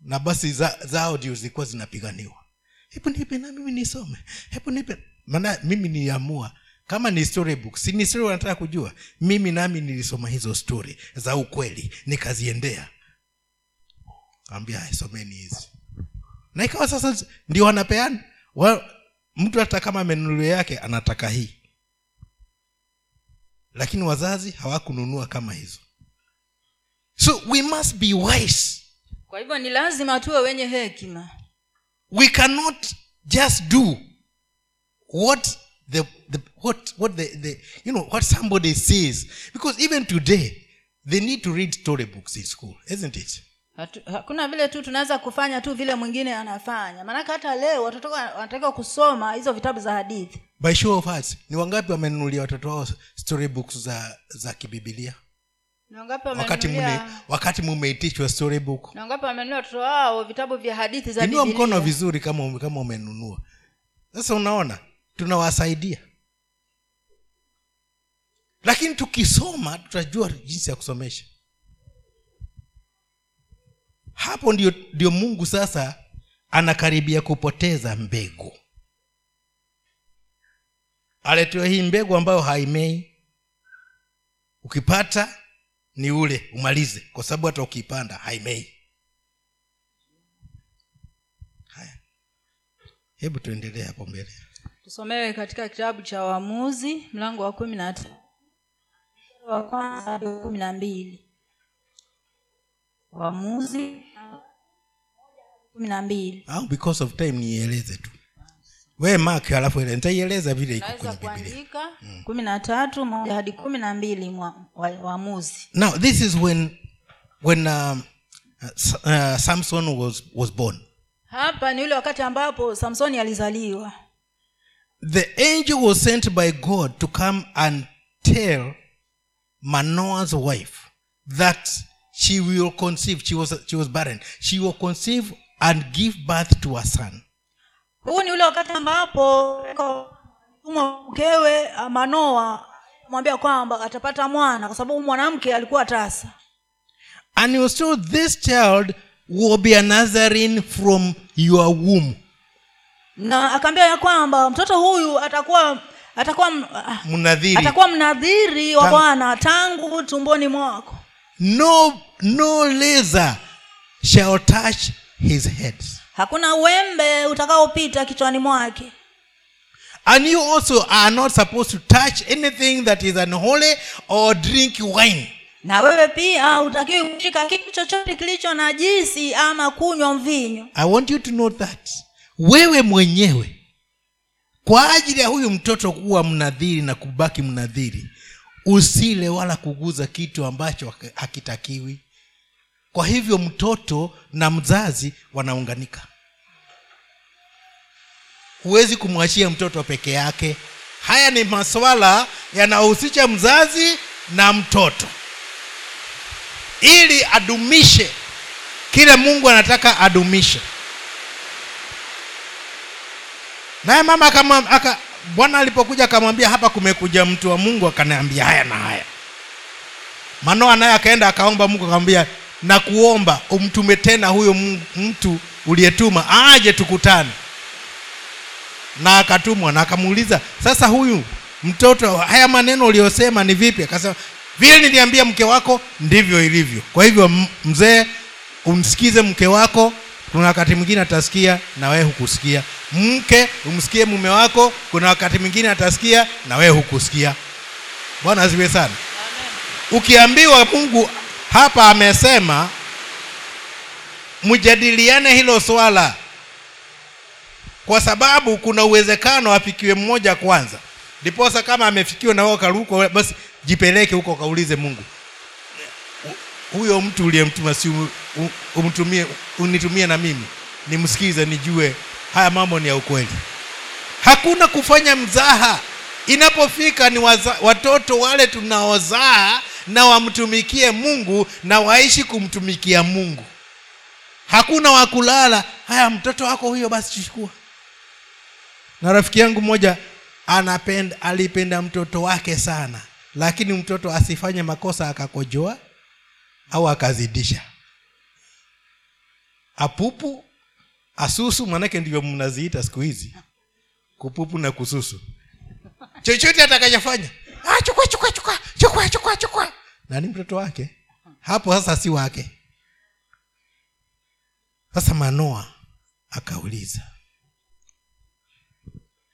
Na basi za, zao ndio zilikuwa zinapiganiwa. Hebu nipe na mimi nisome. Hebu nipe. Maana mimi niliamua kama ni storybook si ni story wanataka kujua mimi nami nilisoma hizo story za ukweli nikaziendea. Ambia someni hizi na ikawa sasa ndio wanapeana. Wa, mtu hata kama amenunulia yake anataka hii. Lakini wazazi hawakununua kama hizo. So we must be wise. Kwa hivyo ni lazima tuwe wenye hekima. We cannot just do what the, the what what the, the you know what somebody says. Because even today they need to read storybooks in school isn't it Hatu, hakuna vile tu tunaweza kufanya tu vile mwingine anafanya. Maanake hata leo watoto wanatakiwa kusoma hizo vitabu za hadithi. By show of hearts ni wangapi wamenunulia watoto wao storybooks za za kibibilia? Wakati mune, wakati mumeitishwa wangapi wamenunua watoto wao vitabu vya hadithi za inua mkono vizuri kama kama umenunua. Sasa unaona tunawasaidia. Lakini tukisoma tutajua jinsi ya kusomesha hapo ndio, ndio mungu sasa anakaribia kupoteza mbegu. Aletewe hii mbegu ambayo haimei. Ukipata ni ule umalize. Kwa sababu hata ukiipanda haimei. Haya. Hebu tuendelee hapo mbele. Tusomewe katika kitabu cha waamuzi mlango wa kumi na wa kwanza kumi na mbili waamuzi kumi na mbili. Au because of time niieleze tu. We mak alafu ele nitaieleza vile iko kwenye biblia. kumi na tatu moja hadi kumi na mbili waamuzi now this is when when um, uh, uh, samson was was born. Hapa ni ule wakati ambapo samsoni alizaliwa. The angel was sent by god to come and tell manoah's wife that she will conceive. She was she was barren. She will conceive and give birth to a son. Huu ni ule wakati ambapo tumwa mkewe manoa mwambia kwamba atapata mwana kwa sababu mwanamke alikuwa tasa. And was this child will be a nazarene from your womb. Na akaambia ya kwamba mtoto huyu atakuwa atakuwa ah, mnadhiri. atakuwa mnadhiri wa bwana tangu tumboni mwako no no laser shall touch his head. Hakuna wembe utakaopita kichwani mwake. And you also are not supposed to touch anything that is unholy or drink wine. Na wewe pia utakiwi kushika kitu chochote kilicho najisi ama kunywa mvinyo. I want you to know that wewe mwenyewe kwa ajili ya huyu mtoto kuwa mnadhiri na kubaki mnadhiri usile wala kuguza kitu ambacho hakitakiwi. Kwa hivyo mtoto na mzazi wanaunganika. Huwezi kumwachia mtoto peke yake. Haya ni maswala yanahusisha mzazi na mtoto. Ili adumishe kile mungu anataka adumishe. Naye mama akama- aka bwana alipokuja akamwambia hapa kumekuja mtu wa mungu akaniambia haya na haya. Manoa naye akaenda akaomba mungu akamwambia na kuomba umtume tena huyo mtu uliyetuma aje tukutane. Na akatumwa na akamuuliza sasa huyu mtoto haya maneno uliyosema ni vipi? Akasema vile niliambia mke wako ndivyo ilivyo. Kwa hivyo mzee umsikize mke wako kuna wakati mwingine atasikia na wewe hukusikia. Mke umsikie mume wako kuna wakati mwingine atasikia na wewe hukusikia. Bwana asiwe sana. Ukiambiwa mungu hapa amesema mjadiliane hilo swala. Kwa sababu kuna uwezekano afikiwe mmoja kwanza. Ndiposa kama amefikiwa na wewe karuko basi jipeleke huko kaulize mungu. "Hu- huyo mtu uliyemtuma si umtumie unitumie na mimi nimsikize nijue haya mambo ni ya ukweli. Hakuna kufanya mzaha. Inapofika ni waza, watoto wale tunaozaa na wamtumikie mungu na waishi kumtumikia mungu. Hakuna wakulala haya mtoto wako huyo basi chukua. Na rafiki yangu mmoja anapenda alipenda mtoto wake sana lakini mtoto asifanye makosa akakojoa au akazidisha. Apupu asusu manake ndivyo mnaziita siku hizi. Kupupu na kususu. Chochote atakachofanya. Ah, chukua chukua chukua chukua chukua chukua. Nani mtoto wake? Hapo sasa si wake. Sasa manoa akauliza.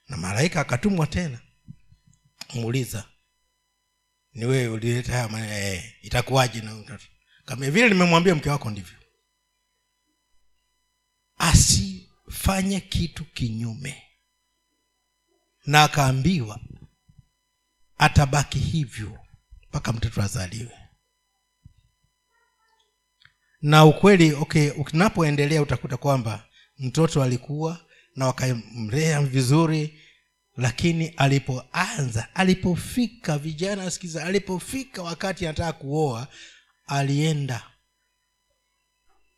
Na malaika akatumwa tena. Muuliza ni wewe ulileta haya maneno eh, itakuwaje na mtoto kama vile nimemwambia mke wako ndivyo. Asifanye kitu kinyume. Na akaambiwa atabaki hivyo mpaka mtoto azaliwe. Na ukweli okay unapoendelea utakuta kwamba mtoto alikuwa na wakamlea vizuri lakini alipoanza alipofika vijana sikiza alipofika wakati anataka kuoa alienda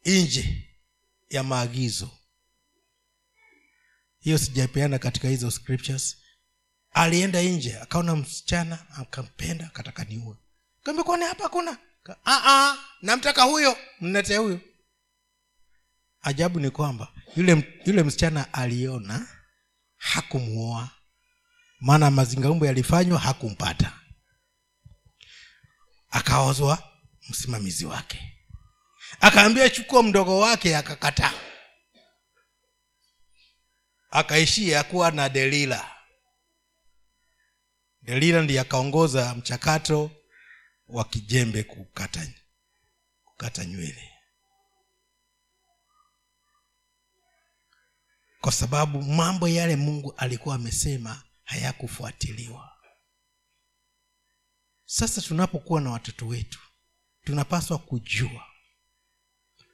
nje ya maagizo. Hiyo sijapeana katika hizo scriptures. Alienda nje akaona msichana akampenda akataka niue. Hapa kuna "Ah, ah, namtaka huyo. Mnete huyo. Ajabu ni kwamba yule yule msichana aliona hakumuoa. Maana mazingaumbo yalifanywa hakumpata. Akaozwa msimamizi wake. Akaambia chukua mdogo wake akakataa. Akaishia kuwa na delila. Delila ndiye akaongoza mchakato wa kijembe kukata kukata nywele. Kwa sababu mambo yale mungu alikuwa amesema hayakufuatiliwa. Sasa tunapokuwa na watoto wetu tunapaswa kujua.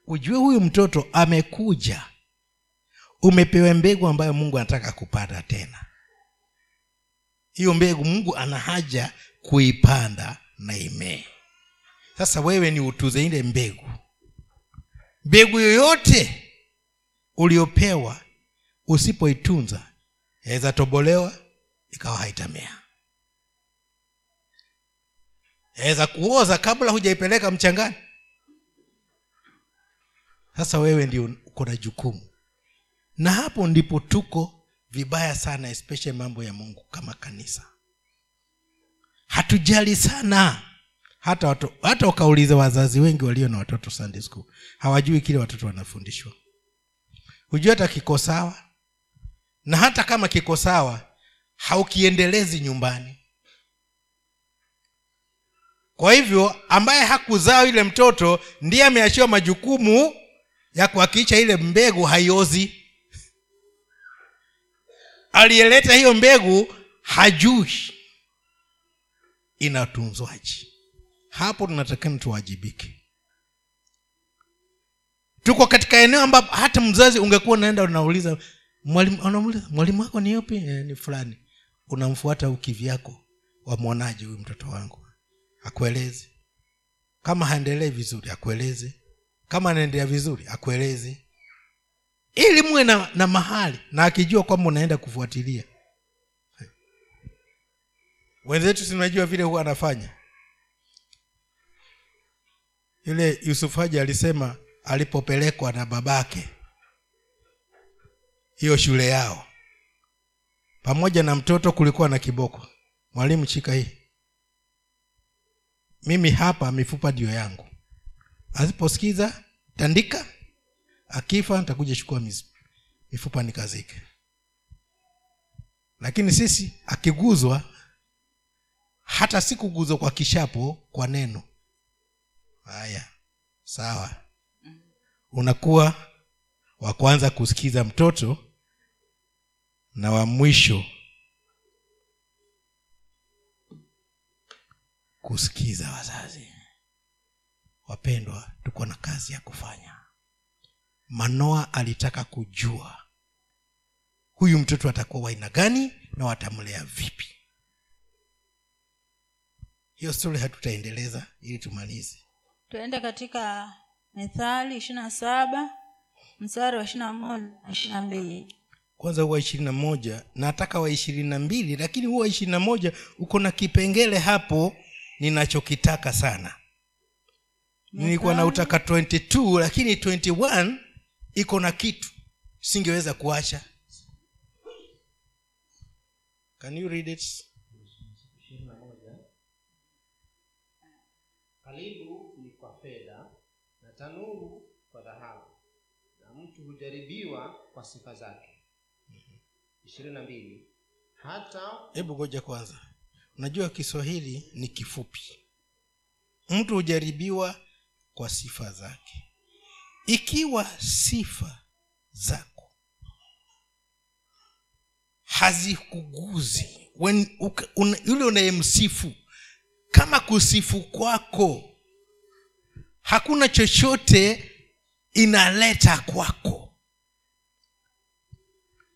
Ujue huyu mtoto amekuja. Umepewa mbegu ambayo mungu anataka kupanda tena. Hiyo mbegu mungu ana haja kuipanda na imee. Sasa wewe ni utuze ile mbegu. Mbegu yoyote uliopewa usipoitunza yaweza tobolewa ikawa haitamea yaweza kuoza kabla hujaipeleka mchangani. Sasa wewe ndio uko na jukumu. Na hapo ndipo tuko vibaya sana especially mambo ya mungu kama kanisa. Hatujali sana. Hata watu, hata wakauliza wazazi wengi walio na watoto sunday school hawajui kile watoto wanafundishwa. Hujui hata kiko sawa. Na hata kama kiko sawa haukiendelezi nyumbani kwa hivyo ambaye hakuzaa yule mtoto ndiye ameachiwa majukumu ya kuhakikisha ile mbegu haiozi. Aliyeleta hiyo mbegu hajui inatunzwaji hapo tunatakana tuwajibike. Tuko katika eneo ambapo hata mzazi ungekuwa unaenda unauliza mwalimu mwalimu wako ni yupi? E, ni fulani. Unamfuata ukivyako wamwonaje huyu mtoto wangu akueleze kama haendelee vizuri akueleze kama anaendelea vizuri akueleze ili muwe na, na mahali na akijua kwamba unaenda kufuatilia. Wenzetu sinajua vile huwa anafanya? Yule yusufaji alisema alipopelekwa na babake hiyo shule yao. Pamoja na mtoto kulikuwa na kiboko. Mwalimu chika hii mimi hapa mifupa ndio yangu. Asiposikiza tandika. Akifa nitakuja chukua mifupa nikazike. Lakini sisi akiguzwa hata si kuguzwa kwa kishapo kwa neno. Haya sawa. Unakuwa wa kwanza kusikiza mtoto na wa mwisho kusikiza wazazi. Wapendwa tuko na kazi ya kufanya. Manoa alitaka kujua huyu mtoto atakuwa waina gani na watamlea vipi. Hiyo stori hatutaendeleza ili tumalize. Tuende katika methali ishiri na saba mstari wa ishiri na moja na ishiri na mbili. Kwanza huwa ishirini na moja nataka wa ishirini na mbili lakini huwa ishirini na moja uko na kipengele hapo ninachokitaka sana. Nilikuwa na utaka 22 lakini 21 iko na kitu. Singeweza kuacha. Can you read it? Kalibu ni kwa fedha na tanuru kwa dhahabu na mtu hujaribiwa kwa sifa zake. Ishirini na mbili hata hebu ngoja kwanza unajua kiswahili ni kifupi. Mtu hujaribiwa kwa sifa zake. Ikiwa sifa zako hazikuguzi un, yule unayemsifu kama kusifu kwako hakuna chochote inaleta kwako.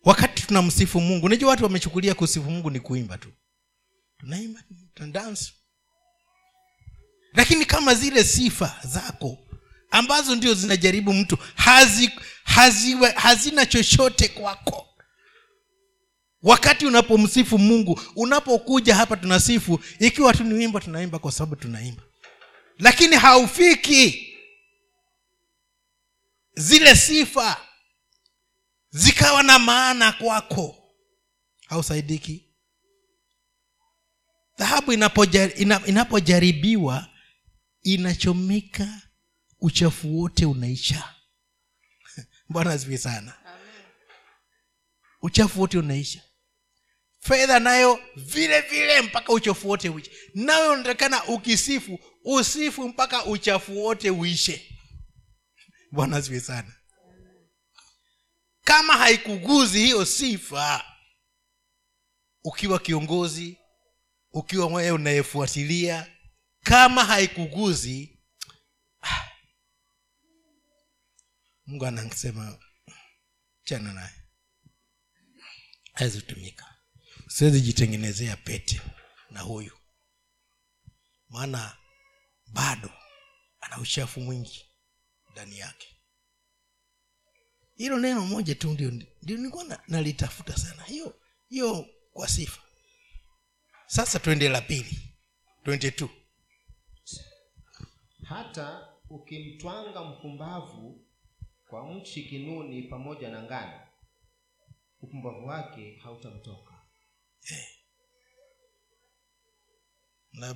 Wakati tunamsifu mungu unajua watu wamechukulia kusifu mungu ni kuimba tu tunaimba tunadance lakini kama zile sifa zako ambazo ndio zinajaribu mtu hazi, haziwe, hazina chochote kwako. Wakati unapomsifu mungu unapokuja hapa tunasifu ikiwa tu ni wimbo tunaimba kwa sababu tunaimba. Lakini haufiki. Zile sifa zikawa na maana kwako hausaidiki dhahabu inapojaribiwa inachomeka uchafu wote unaisha. Bwana asifi sana. Uchafu wote unaisha. Fedha nayo vile vile mpaka uchafu wote uishe. Nawe unatakana ukisifu usifu mpaka uchafu wote uishe. Bwana asifi sana. Kama haikuguzi hiyo sifa ukiwa kiongozi ukiwa mwee unayefuatilia kama haikuguzi ah, mungu anasema chana naye. Awezitumika siwezi jitengenezea pete na huyu. Maana bado ana uchafu mwingi ndani yake. Hilo neno moja tu ndio ndio nilikuwa nalitafuta sana. Hiyo hiyo kwa sifa sasa twende la pili. 22 hata ukimtwanga mpumbavu kwa mchi kinuni pamoja na ngano upumbavu wake hautamtoka. Na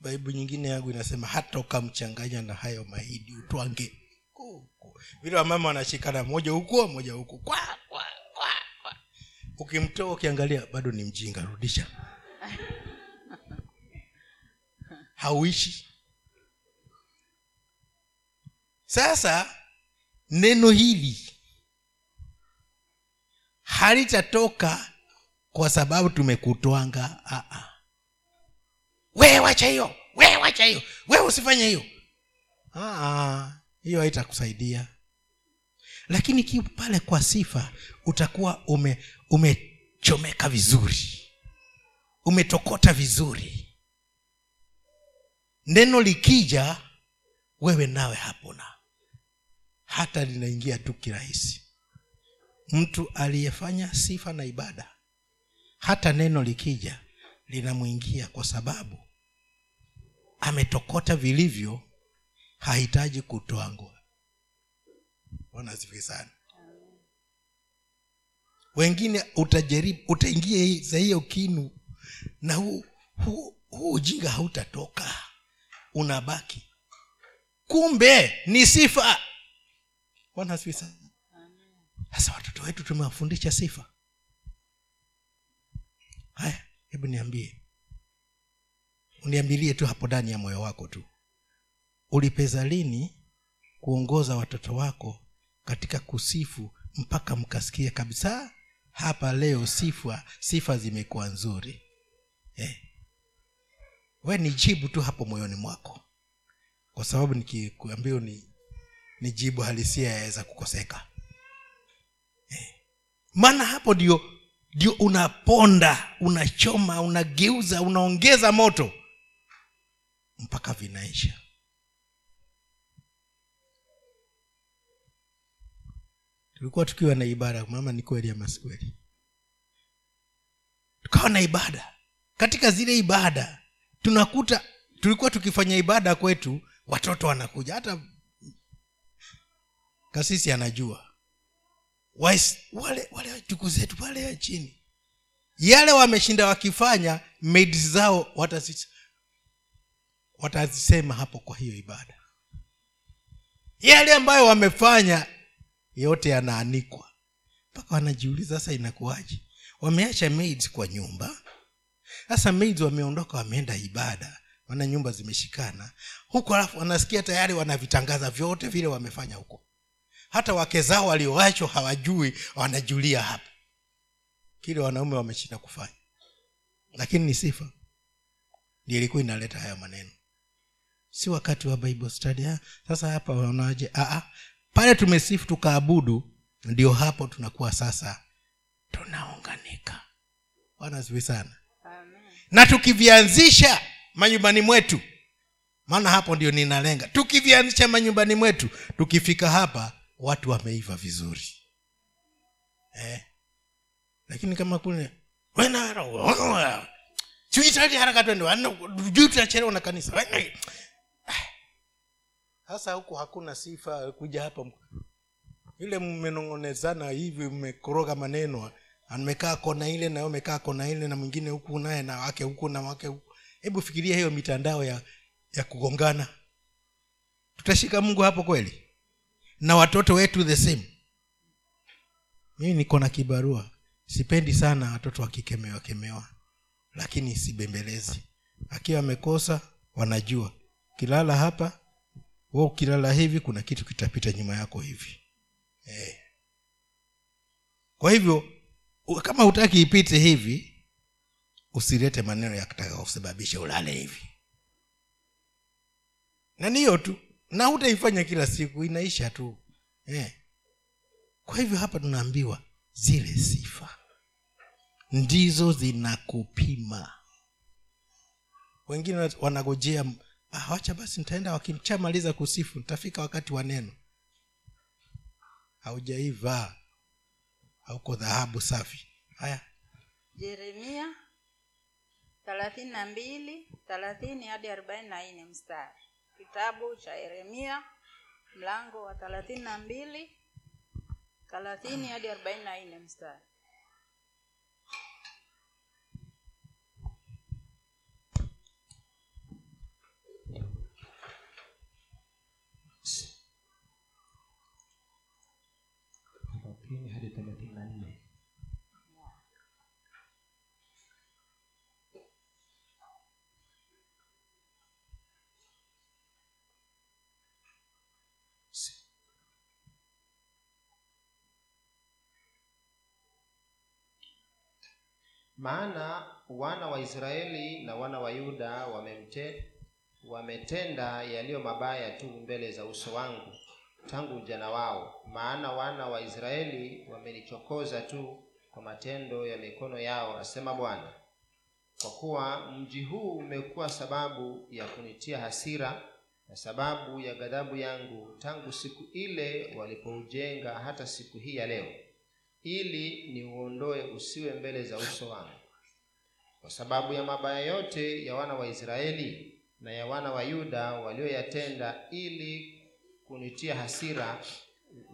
baibu nyingine yangu inasema hata ukamchanganya na hayo mahidi utwange vile wamama wanashikana moja huku moja huku. Kwa, kwa, kwa, kwa. ukimtoa ukiangalia bado ni mjinga. Rudisha hauishi. Sasa neno hili halitatoka kwa sababu tumekutwanga ah, ah. Wacha hiyo wee wacha hiyo wee usifanye hiyo. Ah, hiyo haitakusaidia. Lakini kiu pale kwa sifa utakuwa ume umechomeka vizuri umetokota vizuri. Neno likija wewe nawe hapona hata linaingia tu kirahisi. Mtu aliyefanya sifa na ibada hata neno likija linamwingia kwa sababu ametokota vilivyo hahitaji kutwangwa bwana asifiwe sana. Wengine utajaribu utaingia za hiyo kinu na huu huu huu ujinga hautatoka. Unabaki. Kumbe ni sifa. Bwana sana. Sasa watoto wetu tumewafundisha sifa. Haya hebu niambie. Uniambilie tu hapo ndani ya moyo wako tu. Ulipeza lini kuongoza watoto wako katika kusifu mpaka mkasikia kabisa hapa leo sifa sifa zimekuwa nzuri eh. we ni jibu tu hapo moyoni mwako. Kwa sababu nikikuambia ni, ni jibu halisia yaweza kukoseka. Eh. maana hapo ndio ndio unaponda unachoma unageuza unaongeza moto. Mpaka vinaisha. Tulikuwa tukiwa na ibada mama ni kweli ama sikweli tukawa na ibada katika zile ibada tunakuta tulikuwa tukifanya ibada kwetu watoto wanakuja. Hata kasisi anajua. Wais- wale wale ndugu zetu pale ya chini. Yale wameshinda wakifanya maids zao watazis- watazisema hapo kwa hiyo ibada. Yale ambayo wamefanya yote yanaanikwa. Mpaka wanajiuliza sasa inakuwaje? Wameacha maids kwa nyumba sasa maids wameondoka wameenda ibada wana nyumba zimeshikana. Huko alafu wanasikia tayari wanavitangaza vyote vile wamefanya huko. Hata wake zao walioachwa hawajui wanajulia hapa. Kile wanaume wameshinda kufanya. Lakini ni sifa. Ilikuwa inaleta haya maneno. Si wakati wa bible study ha? sasa hapa wanaje ah, ah. pale tumesifu tukaabudu ndio hapo tunakuwa sasa tunaunganika. Wanazui sana na tukivianzisha manyumbani mwetu maana hapo ndio ninalenga. Tukivianzisha manyumbani mwetu tukifika hapa watu wameiva vizuri. Eh. lakini kama kule "Wena- haraka twende juu tunachelewa na kanisa. Sasa huku hakuna sifa kuja hapa. Yule mmenong'onezana hivi mmekoroga maneno amekaa kona ile na amekaa kona ile na mwingine huku naye na wake huku na wake huku. Hebu fikiria hiyo mitandao ya ya kugongana. Tutashika mungu hapo kweli? Na watoto wetu the same? Mimi niko na kibarua. Sipendi sana watoto wakikemewa kemewa. Lakini sibembelezi. Akiwa amekosa wanajua. Kilala hapa wa ukilala hivi kuna kitu kitapita nyuma yako hivi. Eh. kwa hivyo kama hutaki ipite hivi usilete maneno ya kutaka ulale hivi. Na niyo tu. Na hutaifanya kila siku inaisha tu. Eh. kwa hivyo hapa tunaambiwa zile sifa. Ndizo zinakupima. Wengine wanagojea ah, wacha basi nitaenda wakimchamaliza kusifu nitafika wakati wa neno. Haujaiva hauko dhahabu safi haya Yeremia thelathini na mbili thelathini hadi arobaini na nne mstari. Kitabu cha Yeremia mlango wa thelathini na mbili thelathini hadi arobaini na nne mstari. thelathini hadi thelathini na nne maana wana wa israeli na wana wa yuda wamemte, wametenda yaliyo mabaya tu mbele za uso wangu tangu ujana wao. Maana wana wa israeli wamenichokoza tu kwa matendo ya mikono yao asema bwana. Kwa kuwa mji huu umekuwa sababu ya kunitia hasira na sababu ya ghadhabu yangu tangu siku ile walipoujenga hata siku hii ya leo ili niuondoe usiwe mbele za uso wangu. Kwa sababu ya mabaya yote ya wana wa israeli na ya wana wa yuda walioyatenda ili kunitia hasira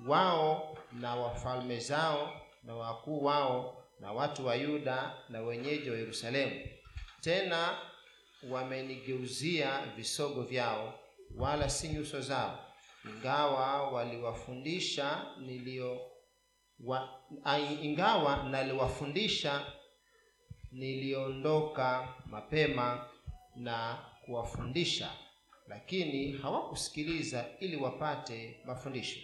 wao na wafalme zao na wakuu wao na watu wa yuda na wenyeji wa yerusalemu. Tena wamenigeuzia visogo vyao wala si nyuso zao ingawa waliwafundisha nilio wa, ingawa naliwafundisha niliondoka mapema na kuwafundisha lakini hawakusikiliza ili wapate mafundisho.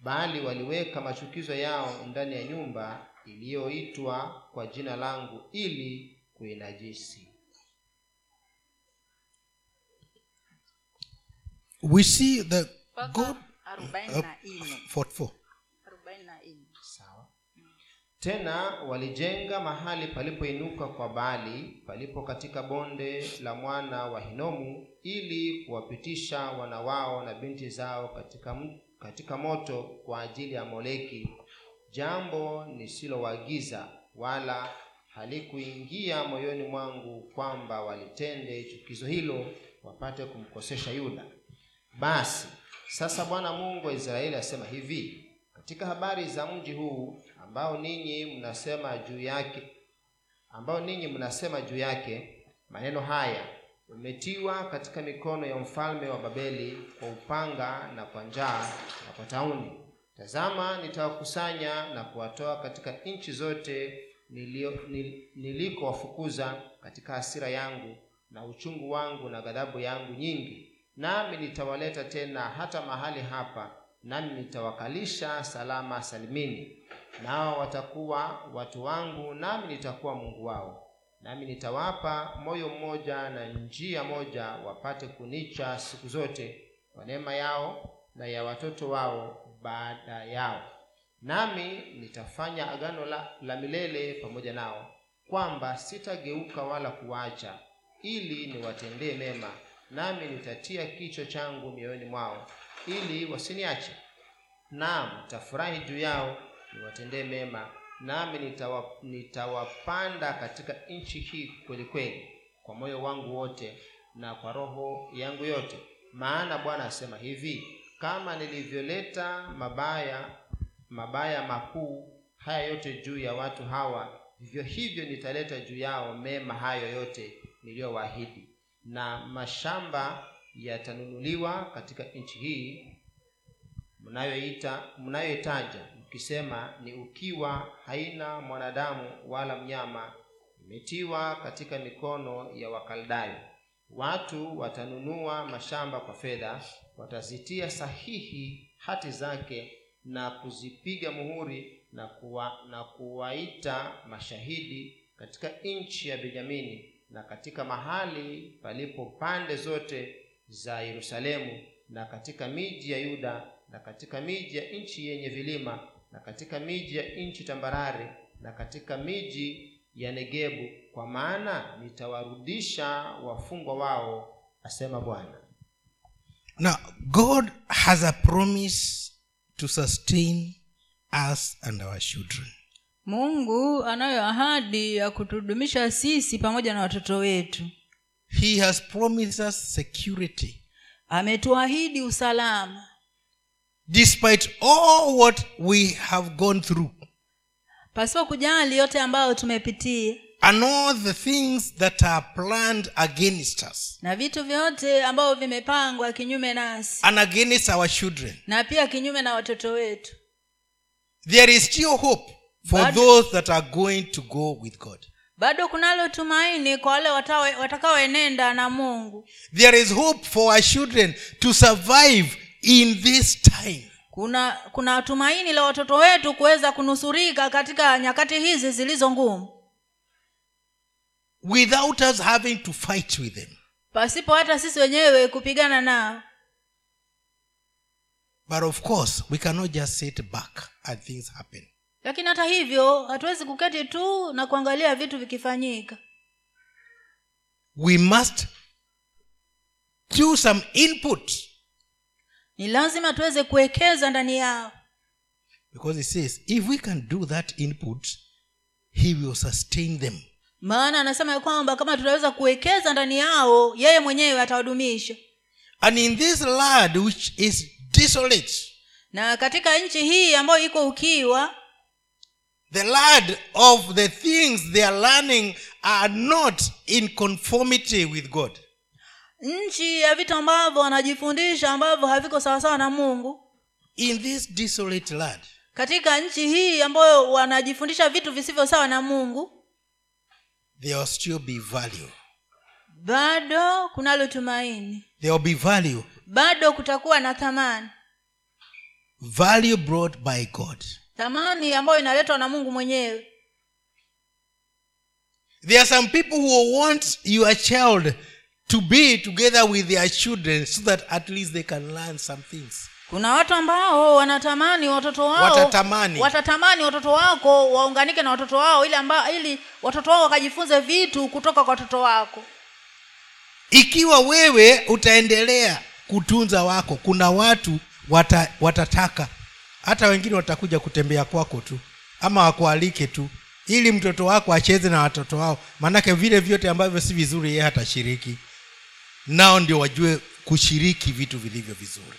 Bali waliweka machukizo yao ndani ya nyumba iliyoitwa kwa jina langu ili kuinajisi. We see the god uh, 44 tena walijenga mahali palipoinuka kwa baali palipo katika bonde la mwana wa hinomu ili kuwapitisha wana wao na binti zao katika, katika moto kwa ajili ya moleki. Jambo nisilowagiza wala halikuingia moyoni mwangu kwamba walitende chukizo hilo wapate kumkosesha yuda. Basi sasa bwana mungu wa israeli asema hivi katika habari za mji huu ambao ninyi mnasema juu yake ambao ninyi mnasema juu yake maneno haya umetiwa katika mikono ya mfalme wa babeli kwa upanga na kwa njaa na kwa tauni. Tazama nitawakusanya na kuwatoa katika nchi zote nilio- nil- nilikowafukuza katika hasira yangu na uchungu wangu na ghadhabu yangu nyingi. Nami nitawaleta tena hata mahali hapa nami nitawakalisha salama salimini nao watakuwa watu wangu nami nitakuwa mungu wao. Nami nitawapa moyo mmoja na njia moja wapate kunicha siku zote kwa neema yao na ya watoto wao baada yao. Nami nitafanya agano la, la milele pamoja nao kwamba sitageuka wala kuwaacha ili niwatendee mema. Nami nitatia kichwa changu mioyoni mwao ili wasiniache. Naam tafurahi juu yao niwatendee mema nami nitawa, nitawapanda katika nchi hii kweli kweli kwa moyo wangu wote na kwa roho yangu yote. Maana bwana asema hivi kama nilivyoleta mabaya mabaya makuu haya yote juu ya watu hawa vivyo hivyo nitaleta juu yao mema hayo yote niliyowaahidi. Na mashamba yatanunuliwa katika nchi hii mnayoita mnayoitaja mkisema ni ukiwa haina mwanadamu wala mnyama imetiwa katika mikono ya wakaldayo. Watu watanunua mashamba kwa fedha watazitia sahihi hati zake na kuzipiga muhuri na kuwa, na kuwaita mashahidi katika nchi ya benyamini na katika mahali palipo pande zote za yerusalemu na katika miji ya yuda na katika miji ya nchi yenye vilima na katika miji ya nchi tambarare na katika miji ya negebu kwa maana nitawarudisha wafungwa wao asema bwana Now, God has a promise to sustain us and our children. mungu anayo ahadi ya kutudumisha sisi pamoja na watoto wetu He has promised us security. ametuahidi usalama Despite all what we have gone through. Pasipo kujali yote ambayo tumepitia. And all the things that are planned against us. Na vitu vyote ambavyo vimepangwa kinyume nasi and against our children, na pia kinyume na watoto wetu. There is still hope for Bado- those that are going to go with God. bado kunalo tumaini kwa wale watakaoenenda na mungu. There is hope for our children to survive in this time. kuna kuna tumaini la watoto wetu kuweza kunusurika katika nyakati hizi zilizo ngumu without us having to fight with them. pasipo hata sisi wenyewe kupigana nao But of course, we cannot just sit back and things happen. lakini hata hivyo hatuwezi kuketi tu na kuangalia vitu vikifanyika We must do some input ni lazima tuweze kuwekeza ndani yao because it says if we can do that input, He will sustain them. maana anasema ya kwamba kama tunaweza kuwekeza ndani yao yeye mwenyewe atawadumisha And in this land which is desolate, na katika nchi hii ambayo iko ukiwa the land of the things they are learning are not in conformity with God. Nchi ya vitu ambavyo wanajifundisha ambavyo haviko sawasawa na mungu In this desolate land, katika nchi hii ambayo wanajifundisha vitu visivyo sawa na mungu there will still be value. bado kunalo tumaini There will be value. bado kutakuwa na thamani Value brought by God. thamani ambayo inaletwa na mungu mwenyewe There are some people who want your child to be together with their children so that at least they can learn some things. kuna watu ambao wanatamani watoto wao Watatamani. watatamani watoto wako waunganike na watoto wao ili amba, ili watoto wao wakajifunze vitu kutoka kwa watoto wako Ikiwa wewe utaendelea kutunza wako, kuna watu wata, watataka hata wengine watakuja kutembea kwako tu ama wakualike tu ili mtoto wako acheze na watoto wao, maanake vile vyote ambavyo si vizuri yeye hatashiriki, nao ndio wajue kushiriki vitu vilivyo vizuri.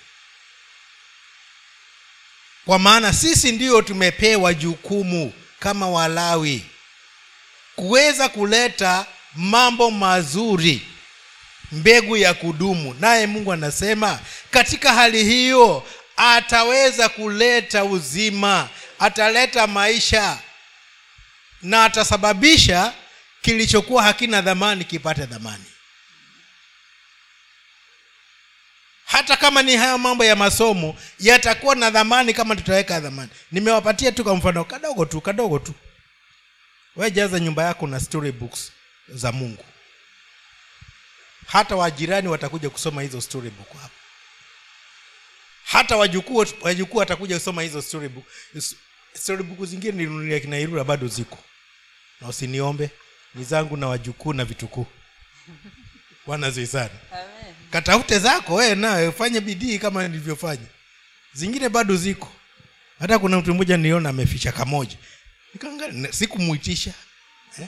kwa maana sisi ndio tumepewa jukumu kama walawi kuweza kuleta mambo mazuri mbegu ya kudumu naye mungu anasema katika hali hiyo ataweza kuleta uzima ataleta maisha na atasababisha kilichokuwa hakina dhamani kipate dhamani hata kama ni haya mambo ya masomo yatakuwa na dhamani kama tutaweka dhamani. Nimewapatia tu kwa mfano kadogo tu kadogo tu. We nyumba yako na story books za mungu. Hata wajirani watakuja kusoma hizo story book hapo. Hata wajukuu watakuja kusoma hizo story book. Story book zingine ninunulia kinairura bado ziko. Na usiniombe ni zangu na wajukuu na vitukuu. Wanazisana. Katafute zako we nawe fanye bidii kama nilivyofanya. Zingine bado ziko. Hata kuna mtu mmoja niliona ameficha kamoja. Sikumuitisha eh?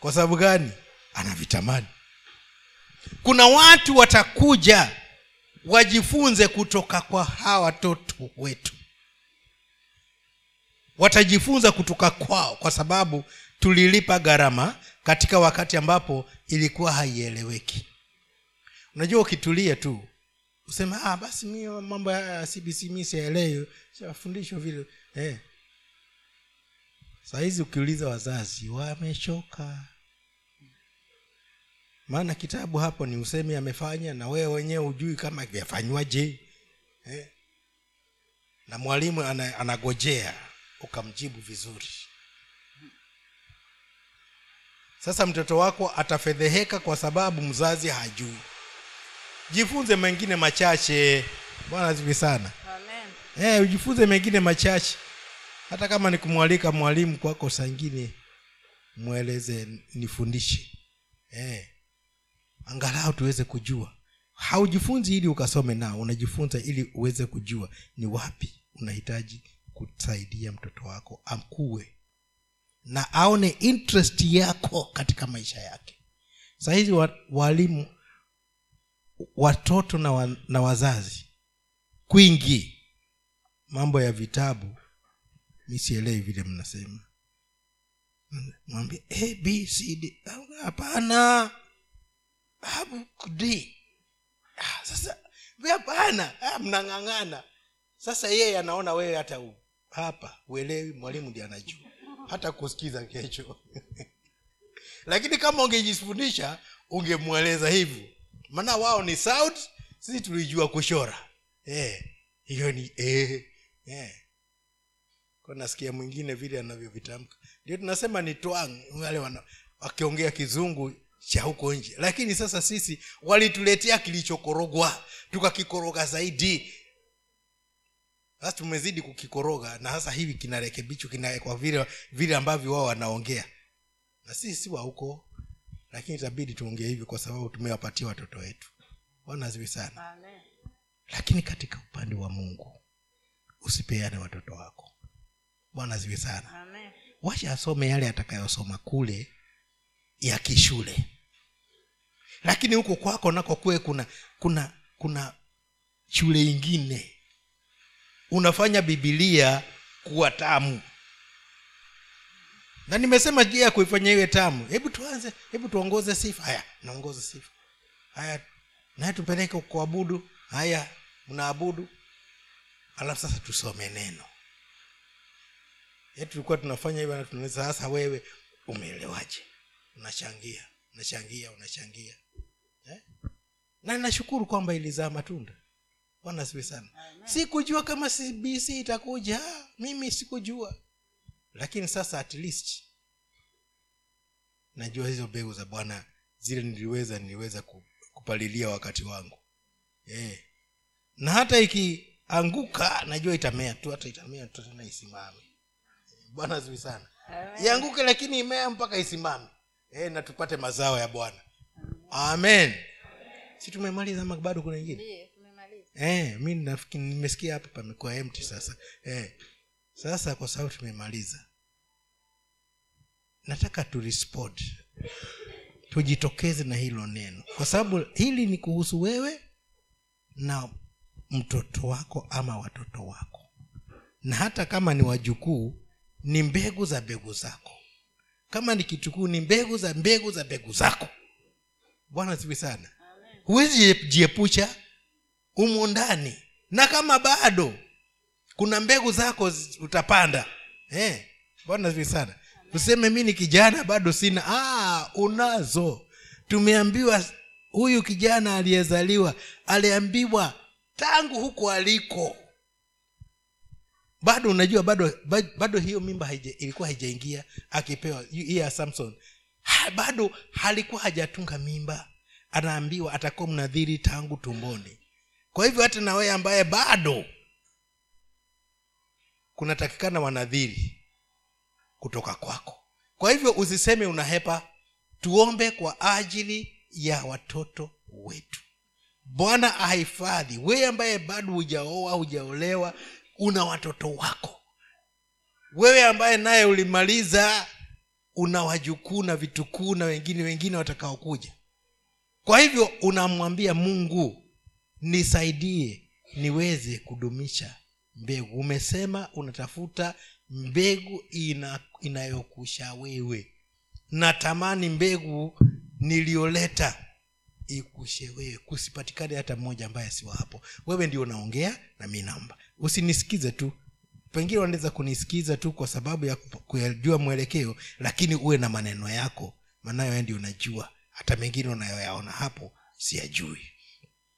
kwa sababu gani? Anavitamani kuna watu watakuja wajifunze kutoka kwa hawa watoto wetu. Watajifunza kutoka kwao kwa sababu tulilipa gharama katika wakati ambapo ilikuwa haieleweki unajua ukitulia tu usema ah, basi mi mambo ya cbc mi sielewi siwafundishwa vile. Eh. sahizi ukiuliza wazazi wamechoka. Maana kitabu hapo ni usemi amefanya na wewe wenyewe hujui kama vyafanywaje eh? na mwalimu anagojea ukamjibu vizuri. Sasa mtoto wako atafedheheka kwa sababu mzazi hajui jifunze mengine machache. Bwana zivi sana. Amen. eh, ujifunze mengine machache. Hata kama ni kumwalika mwalimu kwako sangine mweleze nifundishe. Eh, angalau tuweze kujua. Haujifunzi ili ukasome nao unajifunza ili uweze kujua ni wapi unahitaji kusaidia mtoto wako amkuwe na aone interest yako katika maisha yake. Sahizi wa, walimu watoto na, wa, na wazazi kwingi. Mambo ya vitabu mi sielewi vile mnasema. Mwambie a b c d. Hapana. Abd ah, sasa hapana. Ah, mnang'ang'ana. Sasa yeye anaona wewe hata u, hapa uelewi mwalimu ndi anajua. Hata kusikiza kesho. Lakini kama ungejifundisha ungemweleza hivi maana wao ni sound sisi tulijua kushora. Eh, hiyo ni eh, eh. Nasikia mwingine vile anavyovitamka. Ndio tunasema ni twang wale wakiongea kizungu cha huko nje. Lakini sasa sisi walituletea kilichokorogwa tukakikoroga zaidi. Sasa tumezidi kukikoroga na sasa hivi kinarekebishwa kinawekwa vile vile ambavyo wao wanaongea. Na sisi si wa huko lakini itabidi tuongee hivyo kwa sababu tumewapatia watoto wetu. Bwana asifiwe sana. Amen. lakini katika upande wa mungu usipeane watoto wako. Bwana ziwe sana. Amen. wacha asome yale atakayosoma kule ya kishule. Lakini huko kwako nako kuwe kuna kuna kuna shule ingine. Unafanya bibilia kuwa tamu na nimesema jia ya kuifanya iwe tamu? Hebu tuanze hebu tuongoze sifa. Haya naongoza sifa. Haya naye tupeleke kuabudu. Haya mnaabudu. Alafu sasa tusome neno. Tulikuwa tunafanya hivyo na tunaweza sasa wewe umeelewaje? Unachangia unachangia unachangia. Eh? na nashukuru kwamba ilizaa matunda. Bwana siwe sana. Sikujua kama cbc itakuja. Ah, mimi sikujua lakini sasa at least najua hizo mbegu za bwana zile niliweza niliweza kupalilia wakati wangu. Eh. na hata ikianguka najua itamea tu hata itamea tu tena isimame. Bwana zuri sana. Ianguke lakini imea mpaka isimame. Eh, na tupate mazao ya bwana. Amen. Si tumemaliza ama bado kuna ingine? Eh, mi nafikiri nimesikia hapa pamekuwa empty sasa. Eh, sasa kwa sababu tumemaliza nataka turespond tujitokeze na hilo neno. Kwa sababu hili ni kuhusu wewe na mtoto wako ama watoto wako. Na hata kama ni wajukuu ni mbegu za mbegu zako. Kama ni kitukuu ni mbegu za mbegu za mbegu zako. Bwana siwi sana. Huwezi jiepusha umo ndani. Na kama bado kuna mbegu zako utapanda. Eh, bwana sana. Useme mi ni kijana bado sina. Ah, unazo. Tumeambiwa huyu kijana aliyezaliwa aliambiwa tangu huko aliko. Bado unajua bado ba- bado hiyo mimba haija, ilikuwa haijaingia akipewa ya samson. Ha, bado halikuwa hajatunga mimba. Anaambiwa atakuwa mnadhiri tangu tumboni. Kwa hivyo hata na wewe ambaye bado kunatakikana wanadhiri kutoka kwako. Kwa hivyo usiseme unahepa tuombe kwa ajili ya watoto wetu. Bwana ahifadhi. Wewe ambaye bado hujaoa hujaolewa una watoto wako. Wewe ambaye naye ulimaliza una wajukuu na vitukuu na wengine wengine watakaokuja. Kwa hivyo unamwambia mungu nisaidie niweze kudumisha mbegu. Umesema unatafuta mbegu ina, inayokusha wewe. Natamani mbegu niliyoleta ikushe wewe. Kusipatikane hata mmoja ambaye siwa hapo. Wewe ndio unaongea na mi naomba. Usinisikize tu. Pengine wanaweza kunisikiza tu kwa sababu ya kujua mwelekeo lakini uwe na maneno yako. Maanayo ndio unajua. Hata mengine unayoyaona hapo siyajui